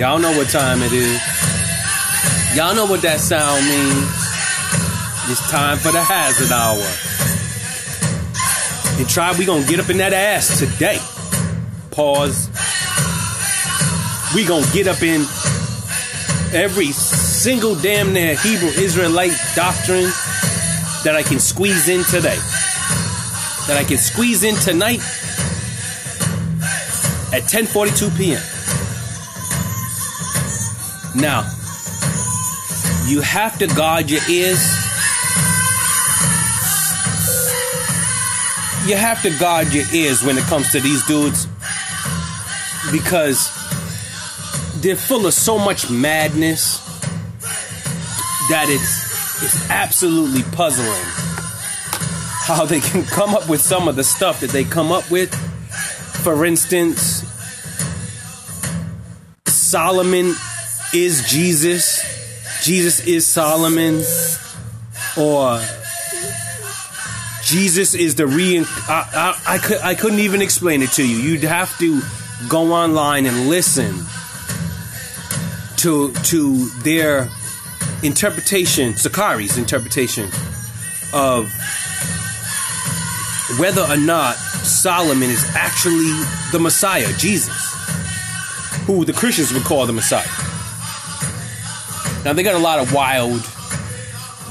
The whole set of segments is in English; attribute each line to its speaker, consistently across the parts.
Speaker 1: Y'all know what time it is. Y'all know what that sound means. It's time for the hazard hour. And try we gonna get up in that ass today. Pause. We gonna get up in every single damn near Hebrew Israelite doctrine that I can squeeze in today. That I can squeeze in tonight at 10:42 p.m. Now, you have to guard your ears. You have to guard your ears when it comes to these dudes because they're full of so much madness that it's it's absolutely puzzling how they can come up with some of the stuff that they come up with. For instance, Solomon is Jesus, Jesus is Solomon, or Jesus is the re. I, I, I, could, I couldn't even explain it to you. You'd have to go online and listen to to their interpretation, Sakari's interpretation of whether or not Solomon is actually the Messiah, Jesus, who the Christians would call the Messiah. Now they got a lot of wild,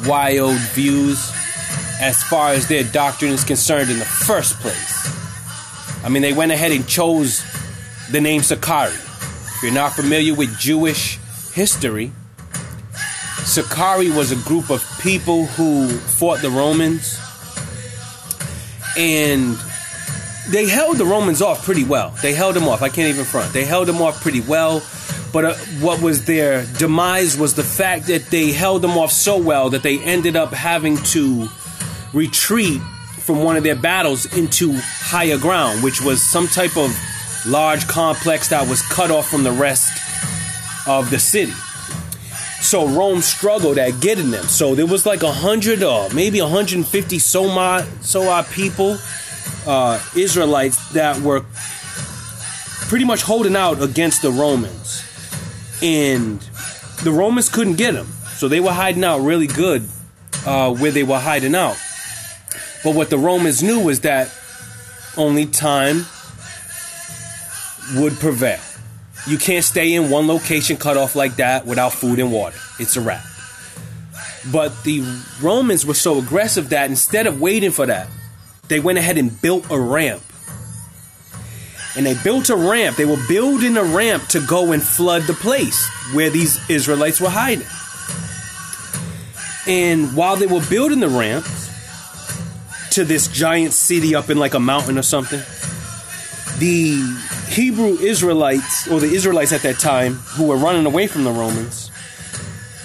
Speaker 1: wild views as far as their doctrine is concerned in the first place. I mean, they went ahead and chose the name Sakari. If you're not familiar with Jewish history, Sakari was a group of people who fought the Romans and they held the Romans off pretty well. They held them off. I can't even front. They held them off pretty well. But uh, what was their demise was the fact that they held them off so well that they ended up having to retreat from one of their battles into higher ground, which was some type of large complex that was cut off from the rest of the city. So Rome struggled at getting them. So there was like a hundred or maybe 150 so odd, so odd people, uh, Israelites that were pretty much holding out against the Romans, and the Romans couldn't get them. So they were hiding out really good uh, where they were hiding out. But what the Romans knew was that only time would prevail. You can't stay in one location cut off like that without food and water. It's a wrap. But the Romans were so aggressive that instead of waiting for that, they went ahead and built a ramp. And they built a ramp. They were building a ramp to go and flood the place where these Israelites were hiding. And while they were building the ramp to this giant city up in like a mountain or something, the Hebrew Israelites, or the Israelites at that time, who were running away from the Romans,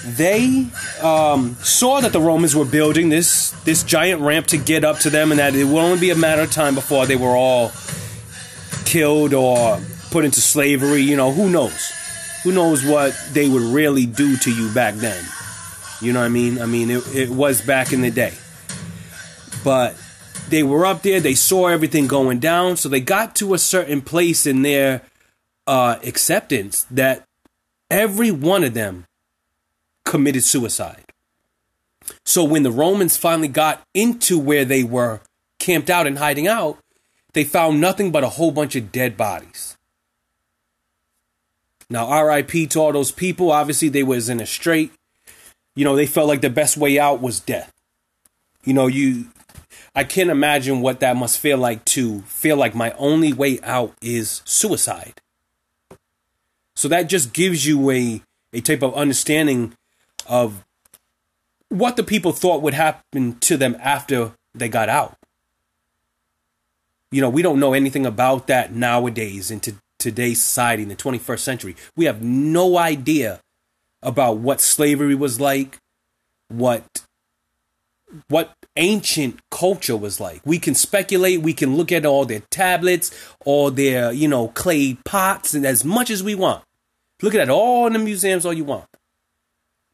Speaker 1: they um, saw that the Romans were building this this giant ramp to get up to them, and that it would only be a matter of time before they were all killed or put into slavery. You know, who knows? Who knows what they would really do to you back then? You know what I mean? I mean, it, it was back in the day. But they were up there, they saw everything going down, so they got to a certain place in their uh, acceptance that every one of them committed suicide. So when the Romans finally got into where they were camped out and hiding out, they found nothing but a whole bunch of dead bodies. Now, RIP to all those people. Obviously, they was in a strait. You know, they felt like the best way out was death. You know, you I can't imagine what that must feel like to feel like my only way out is suicide. So that just gives you a, a type of understanding of what the people thought would happen to them after they got out. You know, we don't know anything about that nowadays in to, today's society in the 21st century. We have no idea about what slavery was like, what what ancient culture was like. We can speculate, we can look at all their tablets, all their, you know, clay pots, and as much as we want. Look at all in the museums all you want.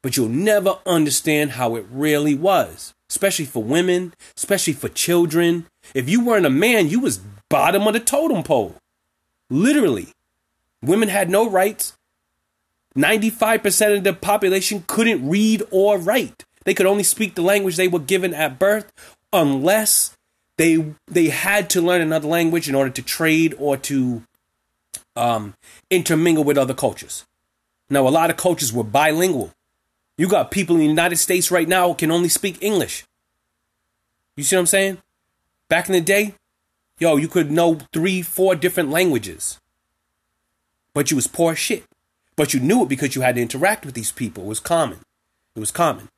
Speaker 1: But you'll never understand how it really was. Especially for women, especially for children. If you weren't a man, you was bottom of the totem pole. Literally. Women had no rights. 95% of the population couldn't read or write. They could only speak the language they were given at birth unless they they had to learn another language in order to trade or to um, intermingle with other cultures. Now, a lot of cultures were bilingual. You got people in the United States right now can only speak English. You see what I'm saying? Back in the day, yo, you could know three, four different languages, but you was poor shit. But you knew it because you had to interact with these people. It was common. It was common.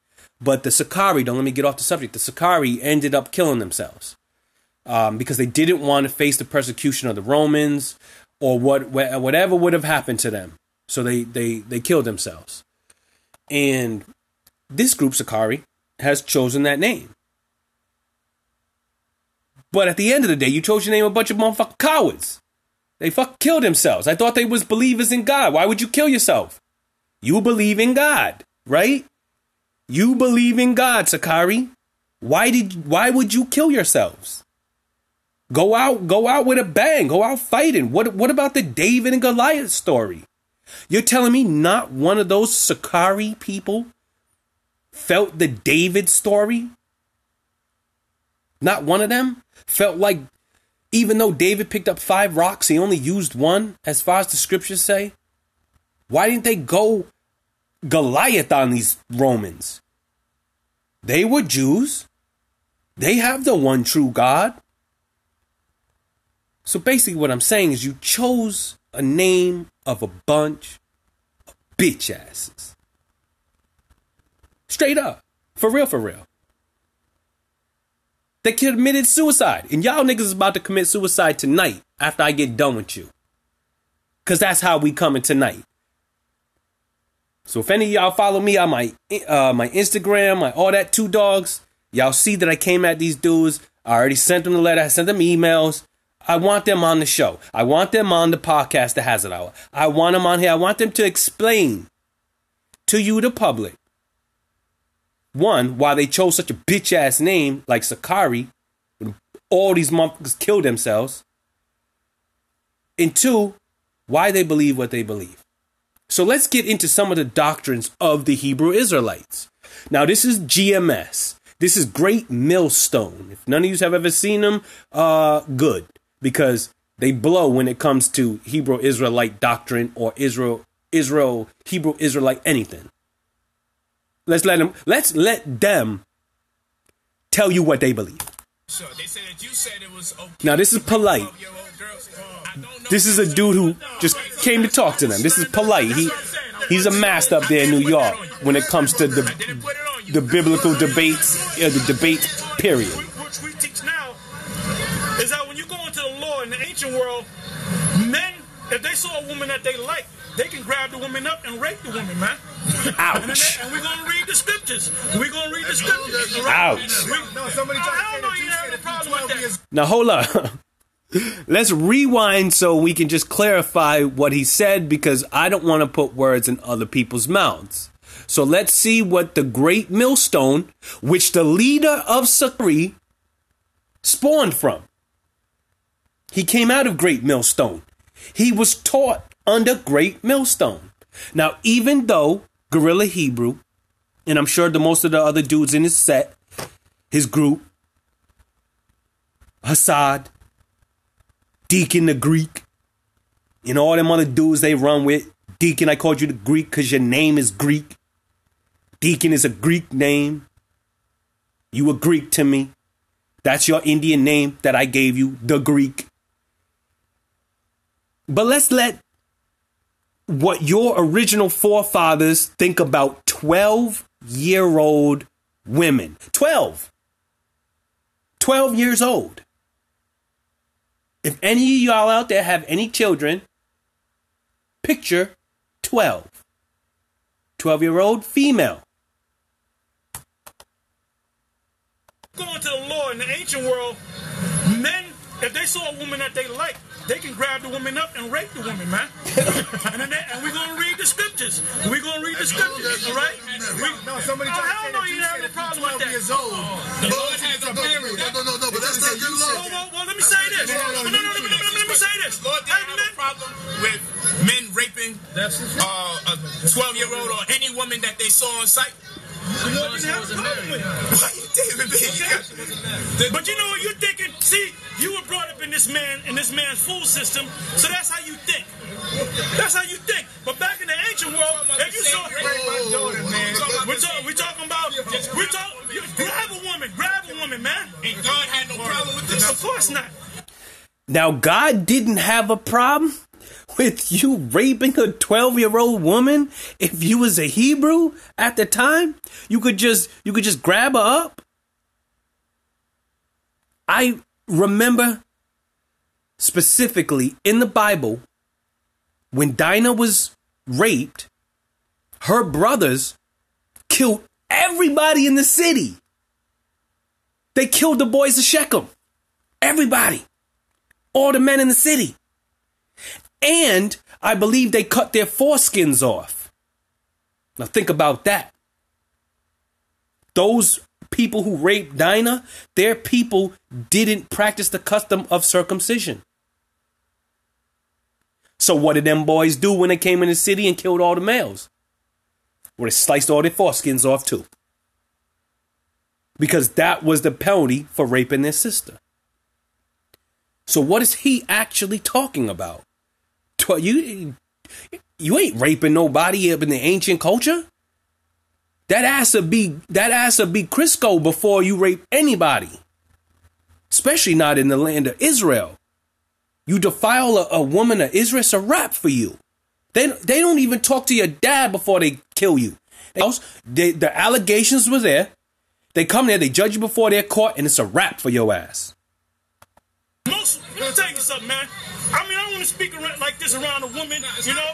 Speaker 1: But the Sicarii, don't let me get off the subject. The Sicarii ended up killing themselves um, because they didn't want to face the persecution of the Romans or what whatever would have happened to them. So they they they killed themselves. And this group, Sicarii, has chosen that name. But at the end of the day, you chose your name a bunch of motherfucking cowards. They fuck killed themselves. I thought they was believers in God. Why would you kill yourself? You believe in God, right? You believe in God, Sakari. Why did why would you kill yourselves? Go out, go out with a bang, go out fighting. What what about the David and Goliath story? You're telling me not one of those Sakari people felt the David story? Not one of them felt like even though David picked up five rocks, he only used one, as far as the scriptures say. Why didn't they go Goliath on these Romans? They were Jews. They have the one true God. So basically, what I'm saying is you chose a name of a bunch of bitch asses. Straight up. For real, for real. They committed suicide. And y'all niggas is about to commit suicide tonight after I get done with you. Cause that's how we coming tonight. So if any of y'all follow me on my uh, my Instagram, my all that two dogs, y'all see that I came at these dudes. I already sent them the letter. I sent them emails. I want them on the show. I want them on the podcast, the Hazard Hour. I want them on here. I want them to explain to you, the public, one, why they chose such a bitch ass name like Sicarii, all these motherfuckers killed themselves, and two, why they believe what they believe. So let's get into some of the doctrines of the Hebrew Israelites. Now, this is GMS. This is Great Millstone. If none of you have ever seen them, uh, good, because they blow when it comes to Hebrew Israelite doctrine or Israel, Israel, Hebrew Israelite anything. Let's let them. Let's let them tell you what they believe. Now this is polite. This is a dude who just came to talk to them. This is polite. He he's a master up there in New York when it comes to the the biblical debates, uh, the debate period.
Speaker 2: Which we teach now is that when you go into the law in the ancient world, men, if they saw a woman that they like, they can grab the woman up and rape the woman, man.
Speaker 1: Ouch.
Speaker 2: and, they, and we're going to read the scriptures. We're going to read the scriptures.
Speaker 1: Ouch.
Speaker 2: no, somebody tried to say that you problem with that.
Speaker 1: Now hold up. Let's rewind so we can just clarify what he said because I don't want to put words in other people's mouths. So let's see what the great millstone, which the leader of Sakri spawned from. He came out of Great Millstone. He was taught under Great Millstone. Now, even though Gorilla Hebrew, and I'm sure the most of the other dudes in his set, his group, Hassad, Deacon the Greek, and all them other dudes they run with. Deacon, I called you the Greek because your name is Greek. Deacon is a Greek name. You were Greek to me. That's your Indian name that I gave you, the Greek. But let's let what your original forefathers think about 12 year old women. 12. 12 years old. If any of y'all out there have any children, picture 12. 12 year old female.
Speaker 2: Going to the law in the ancient world, if they saw a woman that they like, they can grab the woman up and rape the woman, man. and, then they, and we're going to read the scriptures. We're going to read the scriptures, all right? We,
Speaker 3: No, somebody
Speaker 2: oh,
Speaker 3: tried
Speaker 2: hell no,
Speaker 3: that
Speaker 2: you
Speaker 3: you
Speaker 2: have
Speaker 3: said
Speaker 2: no
Speaker 3: if
Speaker 2: problem with
Speaker 3: 12
Speaker 2: that.
Speaker 3: years old.
Speaker 4: The Lord has a parent.
Speaker 3: No, no, no, no, but that's not good
Speaker 2: Well,
Speaker 3: law.
Speaker 2: well, well, let me say this.
Speaker 3: No, no,
Speaker 2: No,
Speaker 3: no,
Speaker 2: no, no, let me, let me, say this.
Speaker 4: Lord
Speaker 2: Hey,
Speaker 4: didn't have a problem with
Speaker 3: men raping uh, a 12 year old or any woman that they saw on sight?
Speaker 2: You know, you have a problem with it.
Speaker 3: Why you David B? You
Speaker 2: But you know what you're thinking? See, you were brought up in this man in this man's food system, so that's how you think. That's how you think. But back in the ancient world, if you saw, we're, talk, we're talking about, we're talking, grab a woman, grab a woman, man.
Speaker 3: And God had no problem with this.
Speaker 2: Of course not.
Speaker 1: Now, God didn't have a problem with you raping a 12 year old woman if you was a Hebrew at the time. You could just, you could just grab her up. I remember specifically in the Bible when Dinah was raped, her brothers killed everybody in the city. They killed the boys of Shechem. Everybody all the men in the city. And I believe they cut their foreskins off. Now think about that. Those people who raped Dinah, their people didn't practice the custom of circumcision. So what did them boys do when they came in the city and killed all the males? Well, they sliced all their foreskins off too. Because that was the penalty for raping their sister. So what is he actually talking about? Tw- You you ain't raping nobody up in the ancient culture. That ass would be that ass would be Crisco before you rape anybody. Especially not in the land of Israel. You defile a, a woman of Israel, it's a rap for you. They they don't even talk to your dad before they kill you. They, the allegations were there. They come there, they judge you before they're caught, and it's a wrap for your ass.
Speaker 2: Most, let me tell you something, man. I mean, I don't want to speak around, like this around a woman, you know.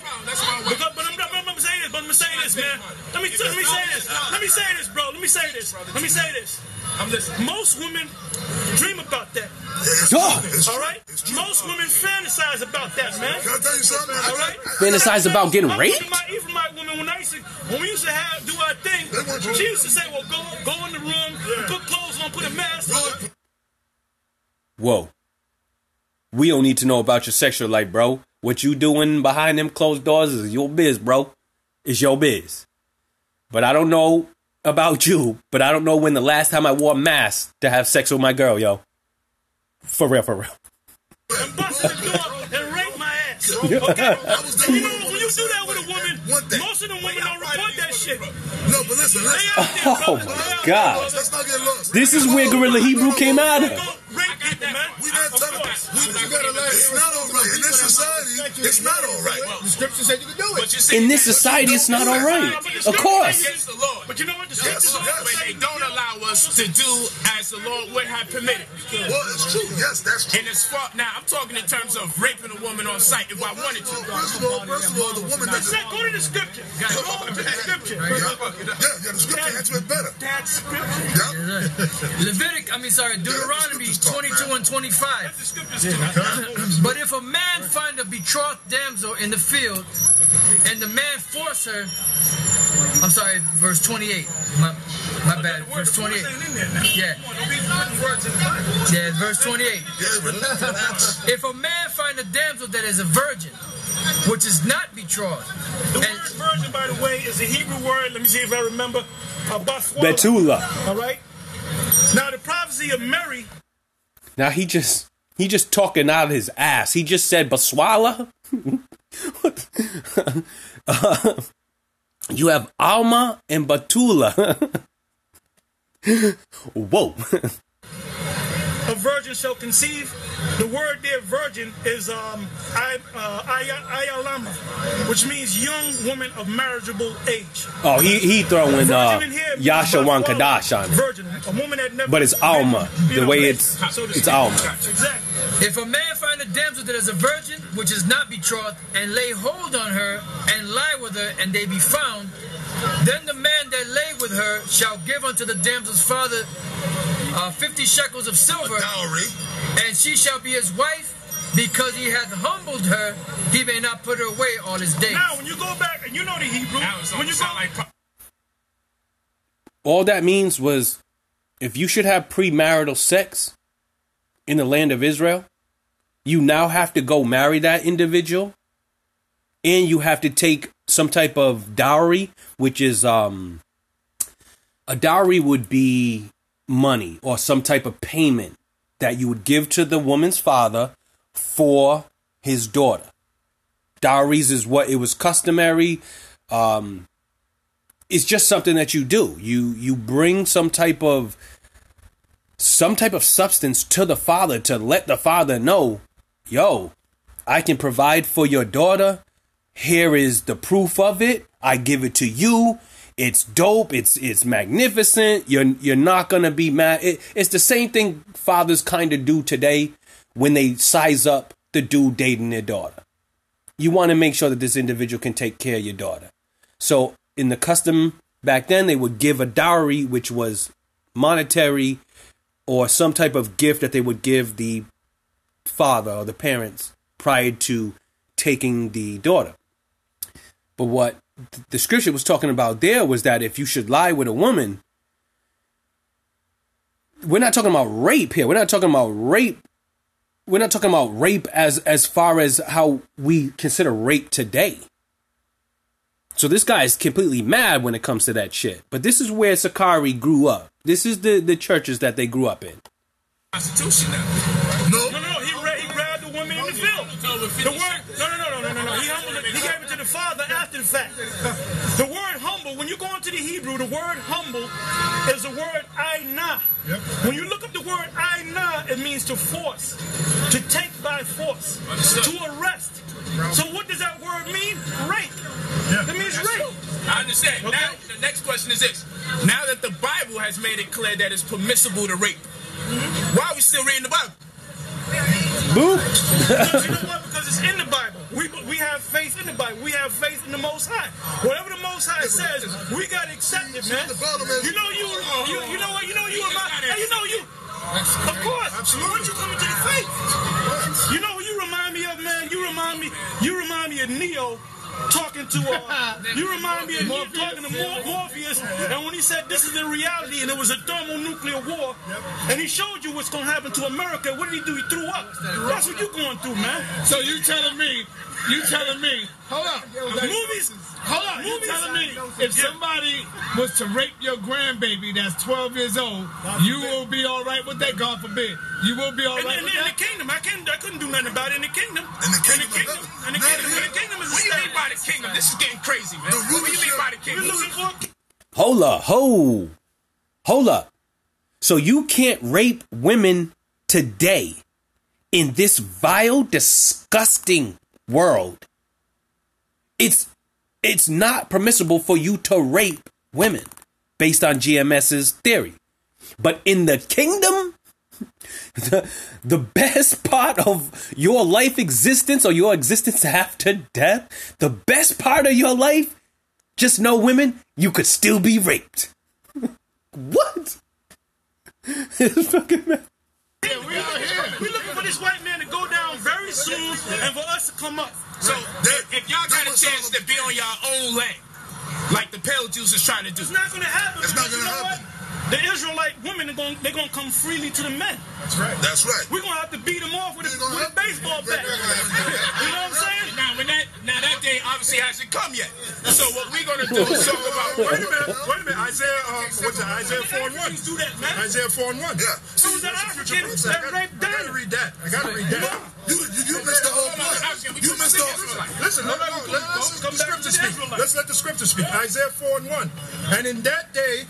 Speaker 2: Because, but I'm, but I'm, gonna say this. But I'm gonna say this, man. Let me let me say this. Let me say this, bro. Let me say this. Let me say this.
Speaker 3: I'm listening.
Speaker 2: Most women dream about that. All right. Most women fantasize about that, man.
Speaker 4: Can I tell you something?
Speaker 2: All right.
Speaker 1: Fantasize about getting raped?
Speaker 2: Even my, even my woman, when I used to, when we used to have do our thing, she used to say, "Well, go go in the room, put clothes on, put a mask on."
Speaker 1: Whoa. We don't need to know about your sexual life, bro. What you doing behind them closed doors is your biz, bro. It's your biz. But I don't know about you, but I don't know when the last time I wore a mask to have sex with my girl, yo. For real, for real.
Speaker 2: and bust the door and rape my ass. Okay? You know when you do that with a woman, most of the women don't report that shit. They
Speaker 4: No, but listen,
Speaker 2: out
Speaker 4: listen.
Speaker 2: there,
Speaker 1: Oh my
Speaker 2: They
Speaker 1: God.
Speaker 4: Let's not get lost.
Speaker 1: This is where Gorilla Hebrew came out of.
Speaker 2: Go rape people, man.
Speaker 4: We not
Speaker 2: Of
Speaker 4: telling
Speaker 2: course.
Speaker 4: we, you gotta let It's not all right. In this society, it's not all right.
Speaker 3: The scripture said you could do it.
Speaker 1: In this society, it's not all right. Of course.
Speaker 3: Against the Lord.
Speaker 2: But you know what? The
Speaker 4: Yes,
Speaker 2: scriptures
Speaker 4: yes.
Speaker 2: also
Speaker 3: But
Speaker 2: say
Speaker 3: they don't allow us to do as the Lord would have permitted.
Speaker 4: Well, it's true. Yes, that's true.
Speaker 3: And it's far, now I'm talking in terms of raping a woman on sight if I wanted
Speaker 4: First of all,
Speaker 3: to.
Speaker 4: first of all, first of all, the woman
Speaker 2: That's
Speaker 4: doesn't.
Speaker 2: it. Go to the scripture. Go to the scripture.
Speaker 4: Yeah, yeah, yeah, the scripture answers it better.
Speaker 2: That's scripture.
Speaker 4: Yeah.
Speaker 5: Levitic, I mean, sorry, Deuteronomy
Speaker 4: scriptures
Speaker 5: 22 and 25. But if a man find a betrothed damsel in the field, and the man force her, I'm sorry, verse 28. My, my bad, verse 28. Yeah, yeah, verse 28. If a man find a damsel that is a virgin, which is not betrothed,
Speaker 2: The
Speaker 5: and
Speaker 2: word virgin, by the way, is a Hebrew word. Let me see if I remember. Uh.
Speaker 1: Betula.
Speaker 2: All right. Now the prophecy of Mary.
Speaker 1: Now he just he just talking out of his ass. He just said Baswala. Uh, you have Alma and Batula. Whoa.
Speaker 2: a virgin shall conceive. The word there, virgin, is um, I, uh, ayalama, which means young woman of marriageable age.
Speaker 1: Oh, he he throwing uh,
Speaker 2: Virgin in here means
Speaker 1: Yasha Wan
Speaker 2: Baswala,
Speaker 1: Kadash on it.
Speaker 2: Virgin, a woman that never.
Speaker 1: But it's Alma. The way it's-
Speaker 2: so
Speaker 1: it's. Alma.
Speaker 2: Exactly.
Speaker 5: If a man find a damsel that is a virgin, which is not betrothed, and lay hold on her, and lie with her, and they be found, then the man that lay with her shall give unto the damsel's father uh, fifty shekels of silver,
Speaker 4: Dowry.
Speaker 5: and she shall be his wife, because he hath humbled her, he may not put her away all his days.
Speaker 2: Now, when you go back, and you know the Hebrew,
Speaker 3: Now it's
Speaker 2: when you
Speaker 3: almost
Speaker 2: go,
Speaker 3: sound like
Speaker 1: All that means was if you should have premarital sex in the land of Israel, you now have to go marry that individual and you have to take some type of dowry, which is um a dowry would be money or some type of payment that you would give to the woman's father for his daughter. Dowries is what it was customary. Um, it's just something that you do. You you bring some type of some type of substance to the father to let the father know, yo, I can provide for your daughter. Here is the proof of it. I give it to you. It's dope. It's it's magnificent. You're you're not gonna be mad. It, it's the same thing fathers kind of do today when they size up the dude dating their daughter. You want to make sure that this individual can take care of your daughter. So in the custom back then, they would give a dowry, which was monetary or some type of gift that they would give the father or the parents prior to taking the daughter. But what the scripture was talking about there was that if you should lie with a woman, we're not talking about rape here. We're not talking about rape. We're not talking about rape as as far as how we consider rape today. So this guy is completely mad when it comes to that shit. But this is where Sakari grew up. This is the the churches that they grew up in.
Speaker 3: Constitution now.
Speaker 2: No, no, no. He, ra- he grabbed the woman in the field. The word, no, no, no, no, no, no, no. He, father after the fact. The word humble, when you go into the Hebrew, the word humble is the word aina. When you look up the word aina, it means to force, to take by force, to arrest. So what does that word mean? Rape. It means rape.
Speaker 3: I understand.
Speaker 2: Okay.
Speaker 3: Now, the next question is this. Now that the Bible has made it clear that it's permissible to rape, mm-hmm. why are we still reading the Bible?
Speaker 1: Boop.
Speaker 2: you know what? Because it's in the Bible. We, we have faith in the Bible. We have faith in the Most High. Whatever the Most High says, we got to accept it, man. You know you, you, you know what? You know you, remind, hey, you know you. Of course.
Speaker 4: Absolutely.
Speaker 2: Once you come into the faith, you know who you remind me of, man. You remind me. You remind me of Neo. Talking to, uh, you remind me of Neo talking to Mor- Morpheus, and when he said this is the reality, and it was a thermonuclear war, and he showed you what's gonna happen to America. What did he do? He threw up. That's what you're going through, man.
Speaker 6: So you telling me, you telling me, hold up,
Speaker 2: Movies,
Speaker 6: hold up, you telling me if somebody was to rape your grandbaby that's 12 years old, you will be all right with that, God forbid. You will be all
Speaker 2: And
Speaker 6: right
Speaker 2: in, in the kingdom, I couldn't, I couldn't do nothing about it in the kingdom.
Speaker 4: In the kingdom,
Speaker 2: in the kingdom, in the kingdom, in the kingdom is
Speaker 3: What do you mean
Speaker 2: established.
Speaker 3: by the kingdom? This is getting crazy, man.
Speaker 4: The
Speaker 3: What do you mean by the kingdom?
Speaker 2: looking
Speaker 1: Hold up, ho, hold up. So you can't rape women today in this vile, disgusting world. It's it's not permissible for you to rape women based on GMS's theory. But in the kingdom, the, the best part of your life existence or your existence after death, the best part of your life just know, women, you could still be raped. what? It's fucking mad.
Speaker 2: we are looking for this white man to go down very soon, and for us to come up.
Speaker 3: So, if y'all got a chance to be on your own land, like the pale Jews is trying to do,
Speaker 2: It's not going to happen.
Speaker 4: It's not gonna
Speaker 2: you know
Speaker 4: happen.
Speaker 2: What? The Israelite women are going. They're going to come freely to the men.
Speaker 4: That's right. That's right.
Speaker 2: We're going to have to beat them off with a, with a baseball bat. you know what I'm saying?
Speaker 3: now when that now that day obviously hasn't come yet. So what we're gonna do is talk about
Speaker 7: Wait a minute, wait a minute. Isaiah, uh, what's it? Isaiah 4 and 1.
Speaker 2: Do that, man.
Speaker 7: Isaiah 4 and 1.
Speaker 4: Yeah.
Speaker 2: It was the
Speaker 7: That's the future
Speaker 2: Africans
Speaker 7: prophecy. I
Speaker 2: that
Speaker 7: gotta- I gotta read that. I gotta read that.
Speaker 4: You, you, you missed the whole point. You missed the
Speaker 7: Listen, let, let, let, let's let
Speaker 2: Come
Speaker 7: the
Speaker 2: back to
Speaker 7: scripture speak. Let's let the scripture speak. Isaiah 4 and 1. And in that day,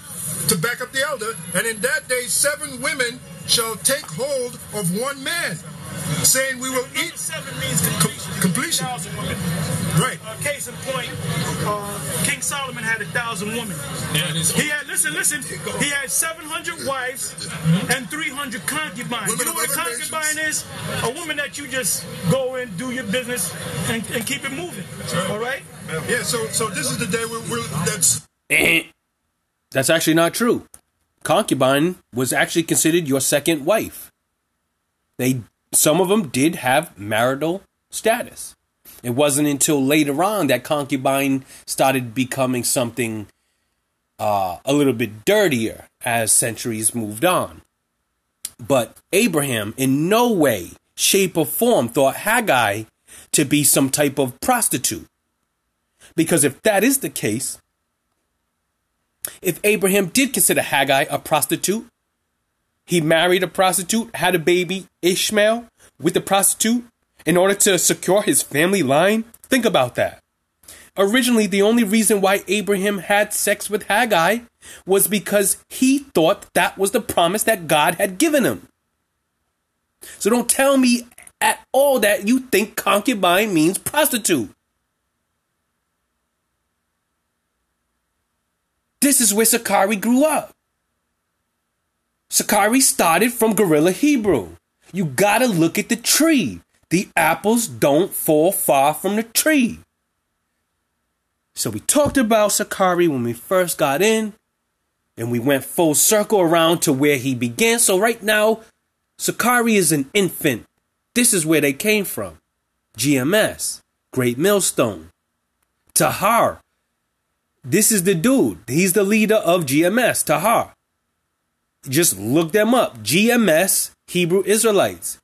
Speaker 7: to back up the elder, and in that day, seven women shall take hold of one man, saying, We will
Speaker 2: Number
Speaker 7: eat.
Speaker 2: seven means completion.
Speaker 7: completion. Right.
Speaker 2: Uh, case in point, uh, King Solomon had a thousand women.
Speaker 3: Yeah,
Speaker 2: He had listen, listen. He had seven hundred wives and three hundred concubines.
Speaker 4: Women
Speaker 2: you know what a
Speaker 4: other
Speaker 2: concubine is? A woman that you just go and do your business and, and keep it moving. All right.
Speaker 7: Yeah, so so this is the day we're, we're that's.
Speaker 1: That's actually not true. Concubine was actually considered your second wife. They some of them did have marital status. It wasn't until later on that concubine started becoming something uh, a little bit dirtier as centuries moved on. But Abraham, in no way, shape, or form, thought Haggai to be some type of prostitute. Because if that is the case, if Abraham did consider Haggai a prostitute, he married a prostitute, had a baby, Ishmael, with the prostitute in order to secure his family line. Think about that. Originally, the only reason why Abraham had sex with Haggai was because he thought that was the promise that God had given him. So don't tell me at all that you think concubine means prostitute. This is where Sakari grew up. Sakari started from Gorilla Hebrew. You gotta look at the tree. The apples don't fall far from the tree. So we talked about Sakari when we first got in, and we went full circle around to where he began. So right now, Sakari is an infant. This is where they came from. GMS, Great Millstone. Tahar, this is the dude. He's the leader of GMS, Tahar. Just look them up. GMS, Hebrew Israelites.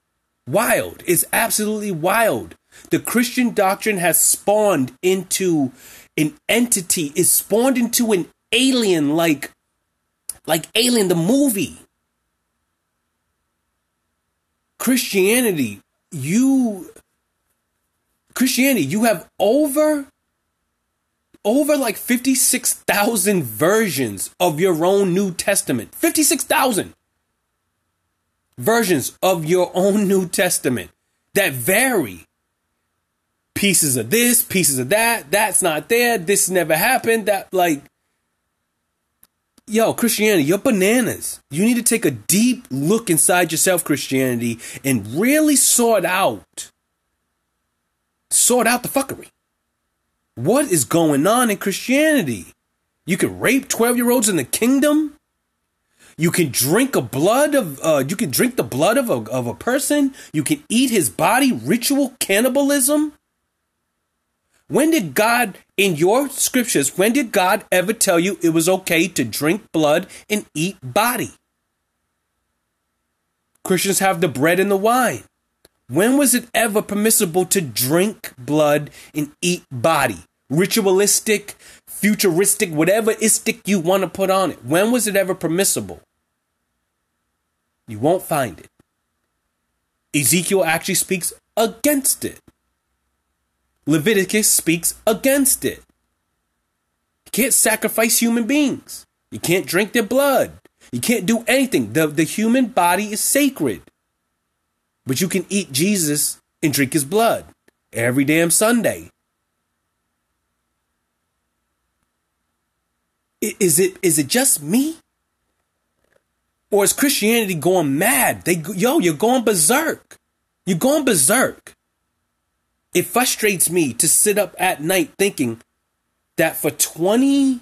Speaker 1: Wild. It's absolutely wild. The Christian doctrine has spawned into an entity, is spawned into an alien like like Alien the movie. Christianity, you Christianity, you have over over like 56,000 versions of your own New Testament. 56,000 versions of your own New Testament that vary. Pieces of this, pieces of that, that's not there, this never happened, that like Yo, Christianity, you're bananas. You need to take a deep look inside yourself, Christianity, and really sort out sort out the fuckery. What is going on in Christianity? You can rape 12 year olds in the kingdom. You can drink a blood of uh, you can drink the blood of a, of a person. You can eat his body. Ritual cannibalism. When did God in your scriptures? When did God ever tell you it was okay to drink blood and eat body? Christians have the bread and the wine. When was it ever permissible to drink blood and eat body? Ritualistic, futuristic, whatever istic you want to put on it. When was it ever permissible? You won't find it. Ezekiel actually speaks against it. Leviticus speaks against it. You can't sacrifice human beings. You can't drink their blood. You can't do anything. The, the human body is sacred. But you can eat Jesus and drink his blood every damn Sunday. Is it is it just me? Or is Christianity going mad? They yo, you're going berserk. You're going berserk. It frustrates me to sit up at night thinking that for 20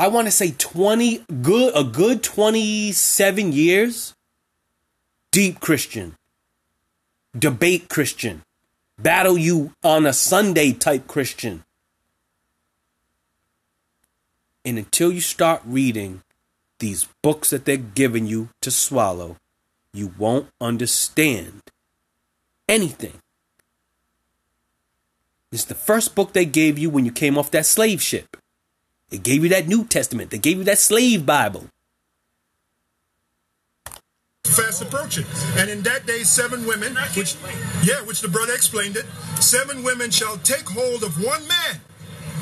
Speaker 1: I want to say 20 good a good 27 years deep Christian debate Christian, battle you on a Sunday type Christian. And until you start reading these books that they're giving you to swallow, you won't understand anything. It's the first book they gave you when you came off that slave ship. They gave you that New Testament. They gave you that slave Bible
Speaker 7: fast approaching. And in that day, seven women, which, yeah, which the brother explained it, seven women shall take hold of one man.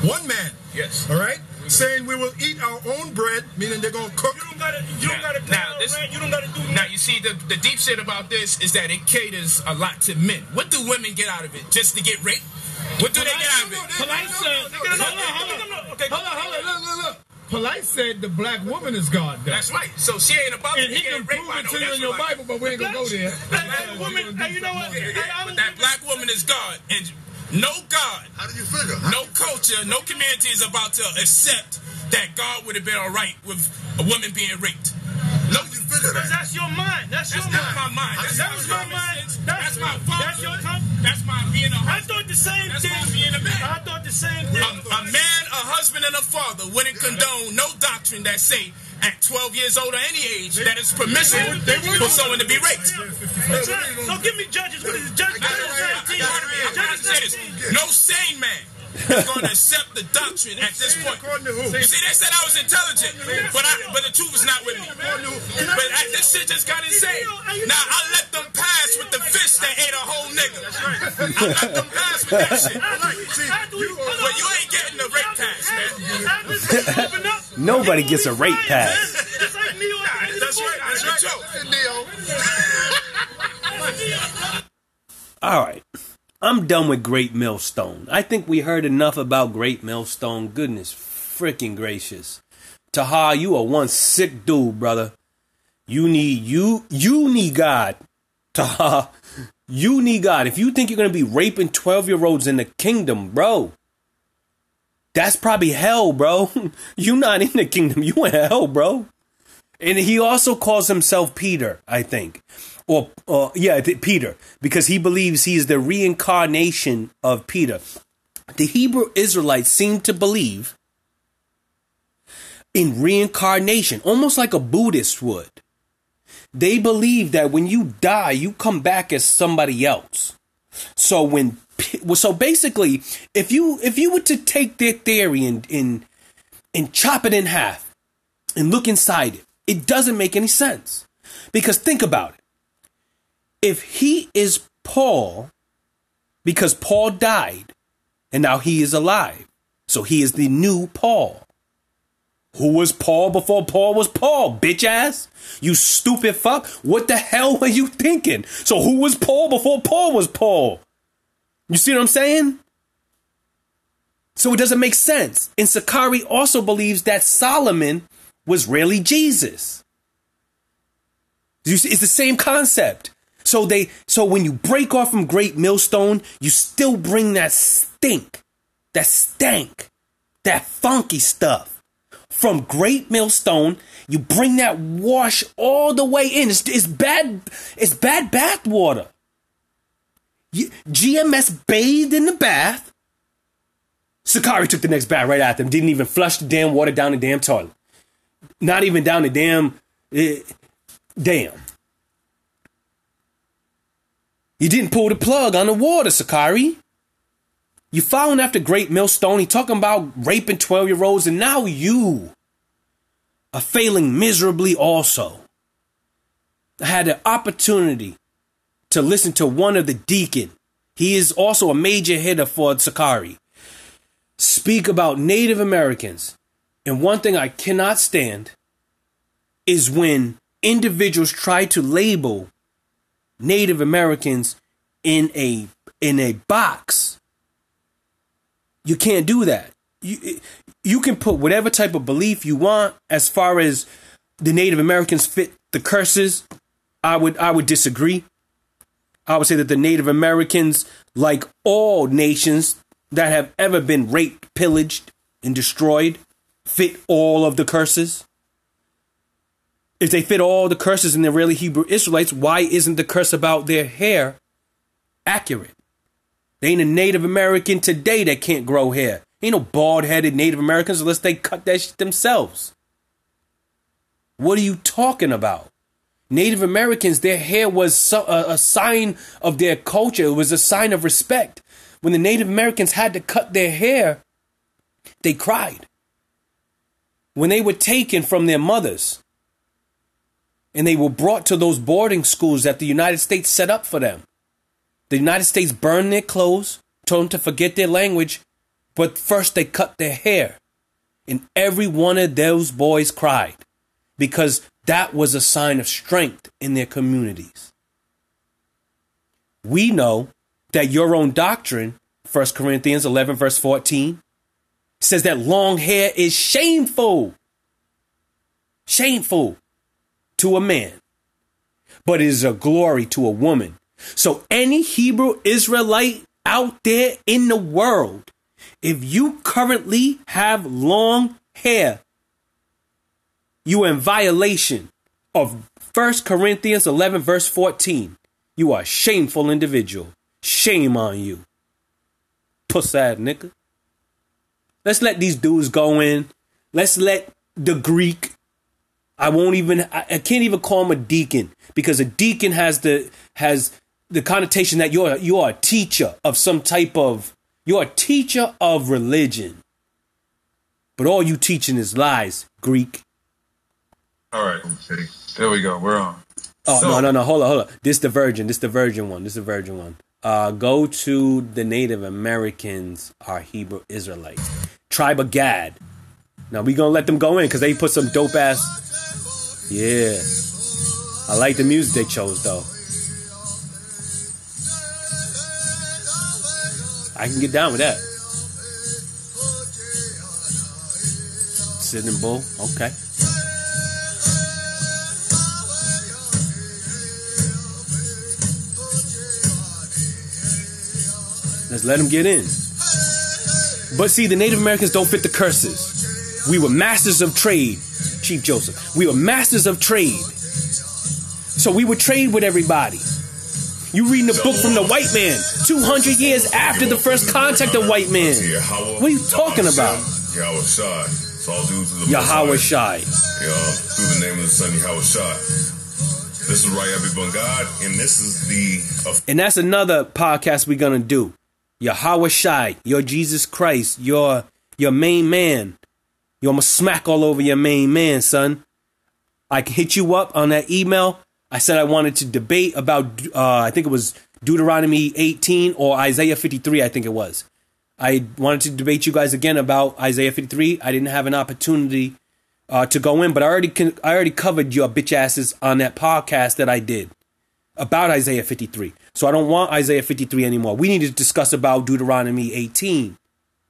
Speaker 7: One man.
Speaker 3: Yes.
Speaker 7: All right? Saying we will eat our own bread, meaning they're going to cook.
Speaker 2: You don't gotta, you don't gotta,
Speaker 3: now, this,
Speaker 2: you don't gotta do
Speaker 3: Now, you see, the, the deep shit about this is that it caters a lot to men. What do women get out of it? Just to get raped? What do they get out of it?
Speaker 6: Polite said, hold on, hold on, hold on, hold on, look, look, look. Polite said the black woman is God. Though.
Speaker 3: That's right. So she ain't about
Speaker 6: and he can prove it to you in your
Speaker 3: Israelite.
Speaker 6: Bible, but we ain't gonna go there.
Speaker 2: That woman, hey, you know what? Hey, I
Speaker 3: But that black woman is God, and no God,
Speaker 4: How do you figure?
Speaker 3: no culture, no community is about to accept that God would have been all right with a woman being raped.
Speaker 4: No, you figure
Speaker 2: Because
Speaker 4: that?
Speaker 2: that's your mind. That's,
Speaker 3: That's
Speaker 2: your
Speaker 3: not
Speaker 2: mind.
Speaker 3: my mind. That's
Speaker 2: That was my mind. That's,
Speaker 3: That's my
Speaker 2: That's your
Speaker 3: father.
Speaker 2: com-
Speaker 3: That's my being a
Speaker 2: I
Speaker 3: husband.
Speaker 2: thought the same
Speaker 3: That's
Speaker 2: thing.
Speaker 3: my being a man.
Speaker 2: I thought the same thing.
Speaker 3: A, a man, a husband, and a father wouldn't condone no doctrine that say at 12 years old or any age that it's permissible for someone to be raped.
Speaker 2: So give me judges. What is it? Judges
Speaker 3: I gotta say
Speaker 2: 17.
Speaker 3: this.
Speaker 2: Judges
Speaker 3: No sane man is going to accept the doctrine at this point.
Speaker 7: According to who?
Speaker 3: You see, they said I was intelligent, but I, but the truth is not with me. But I, this shit just got insane. Now I let them pass with the fish that ate a whole nigga. I let them pass with that shit. But you ain't getting the rape pass, man.
Speaker 1: Nobody gets a rape pass.
Speaker 2: It's like Neo.
Speaker 3: That's right. That's right.
Speaker 1: All right. I'm done with Great Millstone. I think we heard enough about Great Millstone. Goodness freaking gracious. Taha, you are one sick dude, brother. You need you you need God. Taha. You need God. If you think you're gonna be raping 12 year olds in the kingdom, bro. That's probably hell, bro. you not in the kingdom. You in hell, bro. And he also calls himself Peter, I think. Or, yeah, Peter, because he believes he is the reincarnation of Peter. The Hebrew Israelites seem to believe in reincarnation, almost like a Buddhist would. They believe that when you die, you come back as somebody else. So when so basically, if you if you were to take their theory and and and chop it in half and look inside it, it doesn't make any sense. Because think about it. If he is Paul, because Paul died and now he is alive, so he is the new Paul. Who was Paul before Paul was Paul, bitch ass? You stupid fuck. What the hell were you thinking? So who was Paul before Paul was Paul? You see what I'm saying? So it doesn't make sense. And Sakari also believes that Solomon was really Jesus. It's the same concept. So they so when you break off from Great Millstone, you still bring that stink, that stank, that funky stuff from Great Millstone. You bring that wash all the way in. It's, it's bad. It's bad bath water. You- GMS bathed in the bath. Sakari took the next bath right after him. Didn't even flush the damn water down the damn toilet. Not even down the damn. eh, damn. You didn't pull the plug on the water, Sakari. You following after Great Millstone. He talking about raping 12 year olds, and now you are failing miserably also. I had the opportunity to listen to one of the deacon. He is also a major hitter for Sakari. Speak about Native Americans. And one thing I cannot stand is when individuals try to label Native Americans in a in a box. You can't do that. You you can put whatever type of belief you want as far as the Native Americans fit the curses. I would I would disagree. I would say that the Native Americans, like all nations that have ever been raped, pillaged, and destroyed, fit all of the curses. If they fit all the curses and they're really Hebrew Israelites, why isn't the curse about their hair accurate? They ain't a Native American today that can't grow hair. Ain't no bald headed Native Americans unless they cut that shit themselves. What are you talking about? Native Americans, their hair was so, a, a sign of their culture. It was a sign of respect. When the Native Americans had to cut their hair, they cried. When they were taken from their mothers and they were brought to those boarding schools that the United States set up for them, the United States burned their clothes, told them to forget their language, but first they cut their hair. And every one of those boys cried because that was a sign of strength in their communities. We know that your own doctrine, 1 Corinthians 11, verse 14, says that long hair is shameful. Shameful to a man, but it is a glory to a woman. So, any Hebrew Israelite out there in the world, if you currently have long hair, you are in violation of 1 Corinthians 11, verse 14. You are a shameful individual. Shame on you. Pussad nigga. Let's let these dudes go in. Let's let the Greek. I won't even I, I can't even call him a deacon because a deacon has the has the connotation that you're you are a teacher of some type of You're a teacher of religion. But all you teaching is lies, Greek.
Speaker 3: All right. There we go. We're on.
Speaker 1: Oh
Speaker 3: So-
Speaker 1: no no no! Hold on hold on. This the virgin. This the virgin one. This is the virgin one. Uh, go to the Native Americans are Hebrew Israelites. Tribe of Gad. Now we gonna let them go in because they put some dope ass. Yeah, I like the music they chose though. I can get down with that. Sitting bull. Okay. Let's let them get in. But see, the Native Americans don't fit the curses. We were masters of trade, Chief Joseph. We were masters of trade. So we would trade with everybody. You reading a book from the white man 200 years after the first contact of white man. What are you talking about?
Speaker 4: Yahawashi. It's all due to the
Speaker 1: Yahweh
Speaker 4: Most
Speaker 1: Shai.
Speaker 4: High. Yeah, through the name of the Son Yahawashi. This is Rayabi Bungad, and this is the uh,
Speaker 1: And that's another podcast we're gonna do. Yahawashi, your Jesus Christ, your your main man. You're gonna smack all over your main man, son. I can hit you up on that email. I said I wanted to debate about uh, I think it was Deuteronomy 18 or Isaiah 53, I think it was. I wanted to debate you guys again about Isaiah 53. I didn't have an opportunity uh, to go in, but I already con- I already covered your bitch asses on that podcast that I did about Isaiah 53. So I don't want Isaiah 53 anymore. We need to discuss about Deuteronomy 18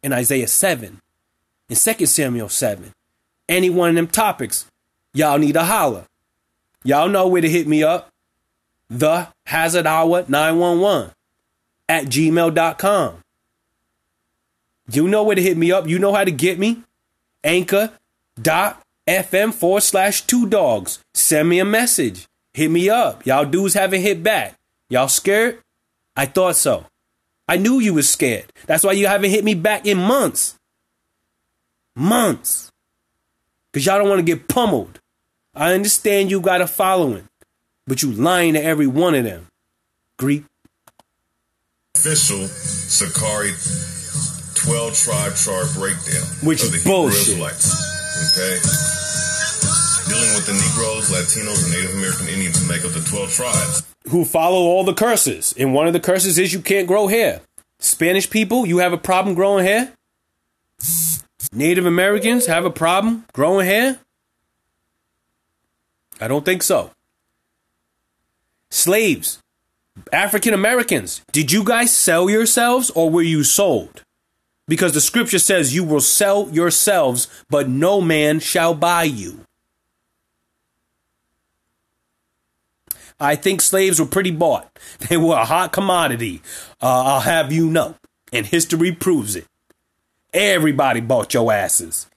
Speaker 1: and Isaiah 7 and 2 Samuel 7. Any one of them topics, y'all need a holler. Y'all know where to hit me up. The Hazard Hour 911 at gmail.com. You know where to hit me up. You know how to get me. Anchor dot FM forward slash two dogs. Send me a message. Hit me up. Y'all dudes haven't hit back. Y'all scared? I thought so. I knew you was scared. That's why you haven't hit me back in months. Months. Cause y'all don't want to get pummeled. I understand you got a following, but you lying to every one of them. Greek.
Speaker 4: official Sicarii 12 tribe chart breakdown.
Speaker 1: Which is bullshit.
Speaker 4: Israelites. Okay? Dealing with the Negroes, Latinos, and Native American Indians who make up the 12 tribes.
Speaker 1: who follow all the curses. And one of the curses is you can't grow hair. Spanish people, you have a problem growing hair? Native Americans have a problem growing hair? I don't think so. Slaves, African Americans, did you guys sell yourselves or were you sold? Because the scripture says you will sell yourselves, but no man shall buy you. I think slaves were pretty bought. They were a hot commodity. Uh, I'll have you know. And history proves it. Everybody bought your asses.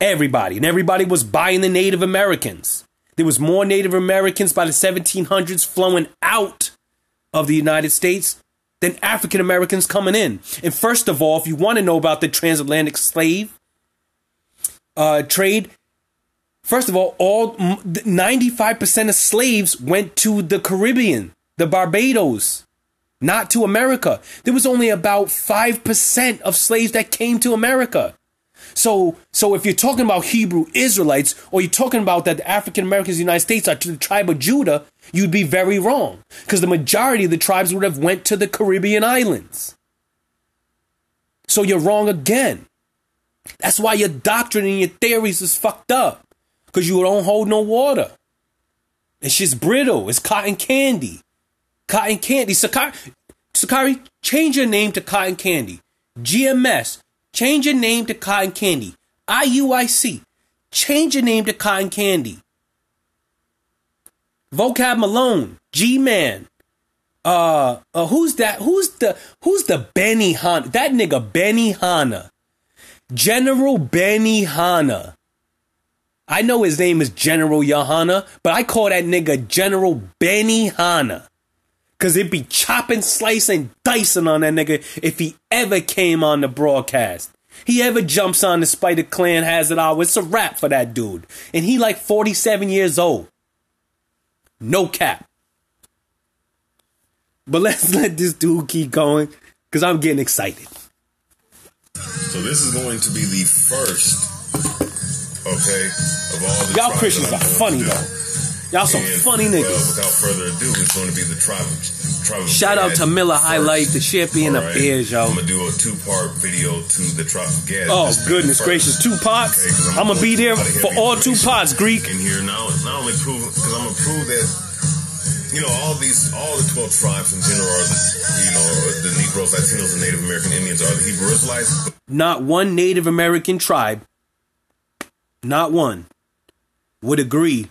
Speaker 1: Everybody. And everybody was buying the Native Americans. There was more Native Americans by the 1700s flowing out of the United States than African Americans coming in. And first of all, if you want to know about the transatlantic slave uh, trade, First of all, all ninety-five percent of slaves went to the Caribbean, the Barbados, not to America. There was only about five percent of slaves that came to America. So, so if you're talking about Hebrew Israelites, or you're talking about that the African Americans in the United States are to the tribe of Judah, you'd be very wrong, because the majority of the tribes would have went to the Caribbean islands. So you're wrong again. That's why your doctrine and your theories is fucked up. Because you don't hold no water. It's just brittle. It's cotton candy. Cotton candy. Sicarii, Sicarii, change your name to cotton candy. GMS, change your name to cotton candy. IUIC, change your name to cotton candy. Vocab Malone, G Man. Uh, uh, who's that? Who's the who's the Benihana? That nigga Benihana. General Benihana. I know his name is General Johanna, but I call that nigga General Benihana. Cause it'd be chopping, slicing, dicing on that nigga if he ever came on the broadcast. He ever jumps on the Spider Clan has it all. It's a wrap for that dude. And he like 47 years old. No cap. But let's let this dude keep going. Cause I'm getting excited.
Speaker 4: So this is going to be the first, okay, of all the
Speaker 1: Y'all Christians are funny
Speaker 4: to
Speaker 1: though. Y'all some
Speaker 4: And,
Speaker 1: funny
Speaker 4: Well,
Speaker 1: niggas.
Speaker 4: without further ado, it's going to be the tribe of, tribe of
Speaker 1: Shout out to Miller
Speaker 4: first.
Speaker 1: Highlight, the champion of ears, yo.
Speaker 4: I'm gonna do a two-part video to the tribe of Gad.
Speaker 1: Oh goodness
Speaker 4: the
Speaker 1: gracious, two parts.
Speaker 4: Okay, 'cause
Speaker 1: I'm gonna be there
Speaker 4: put a lot of
Speaker 1: for all two parts. Greek.
Speaker 4: in here now. Not only prove because I'm gonna prove that you know all these all the 12 tribes in general are the, you know the Negroes, Latinos, and Native American Indians are the Hebrew Israelites.
Speaker 1: Not one Native American tribe, not one, would agree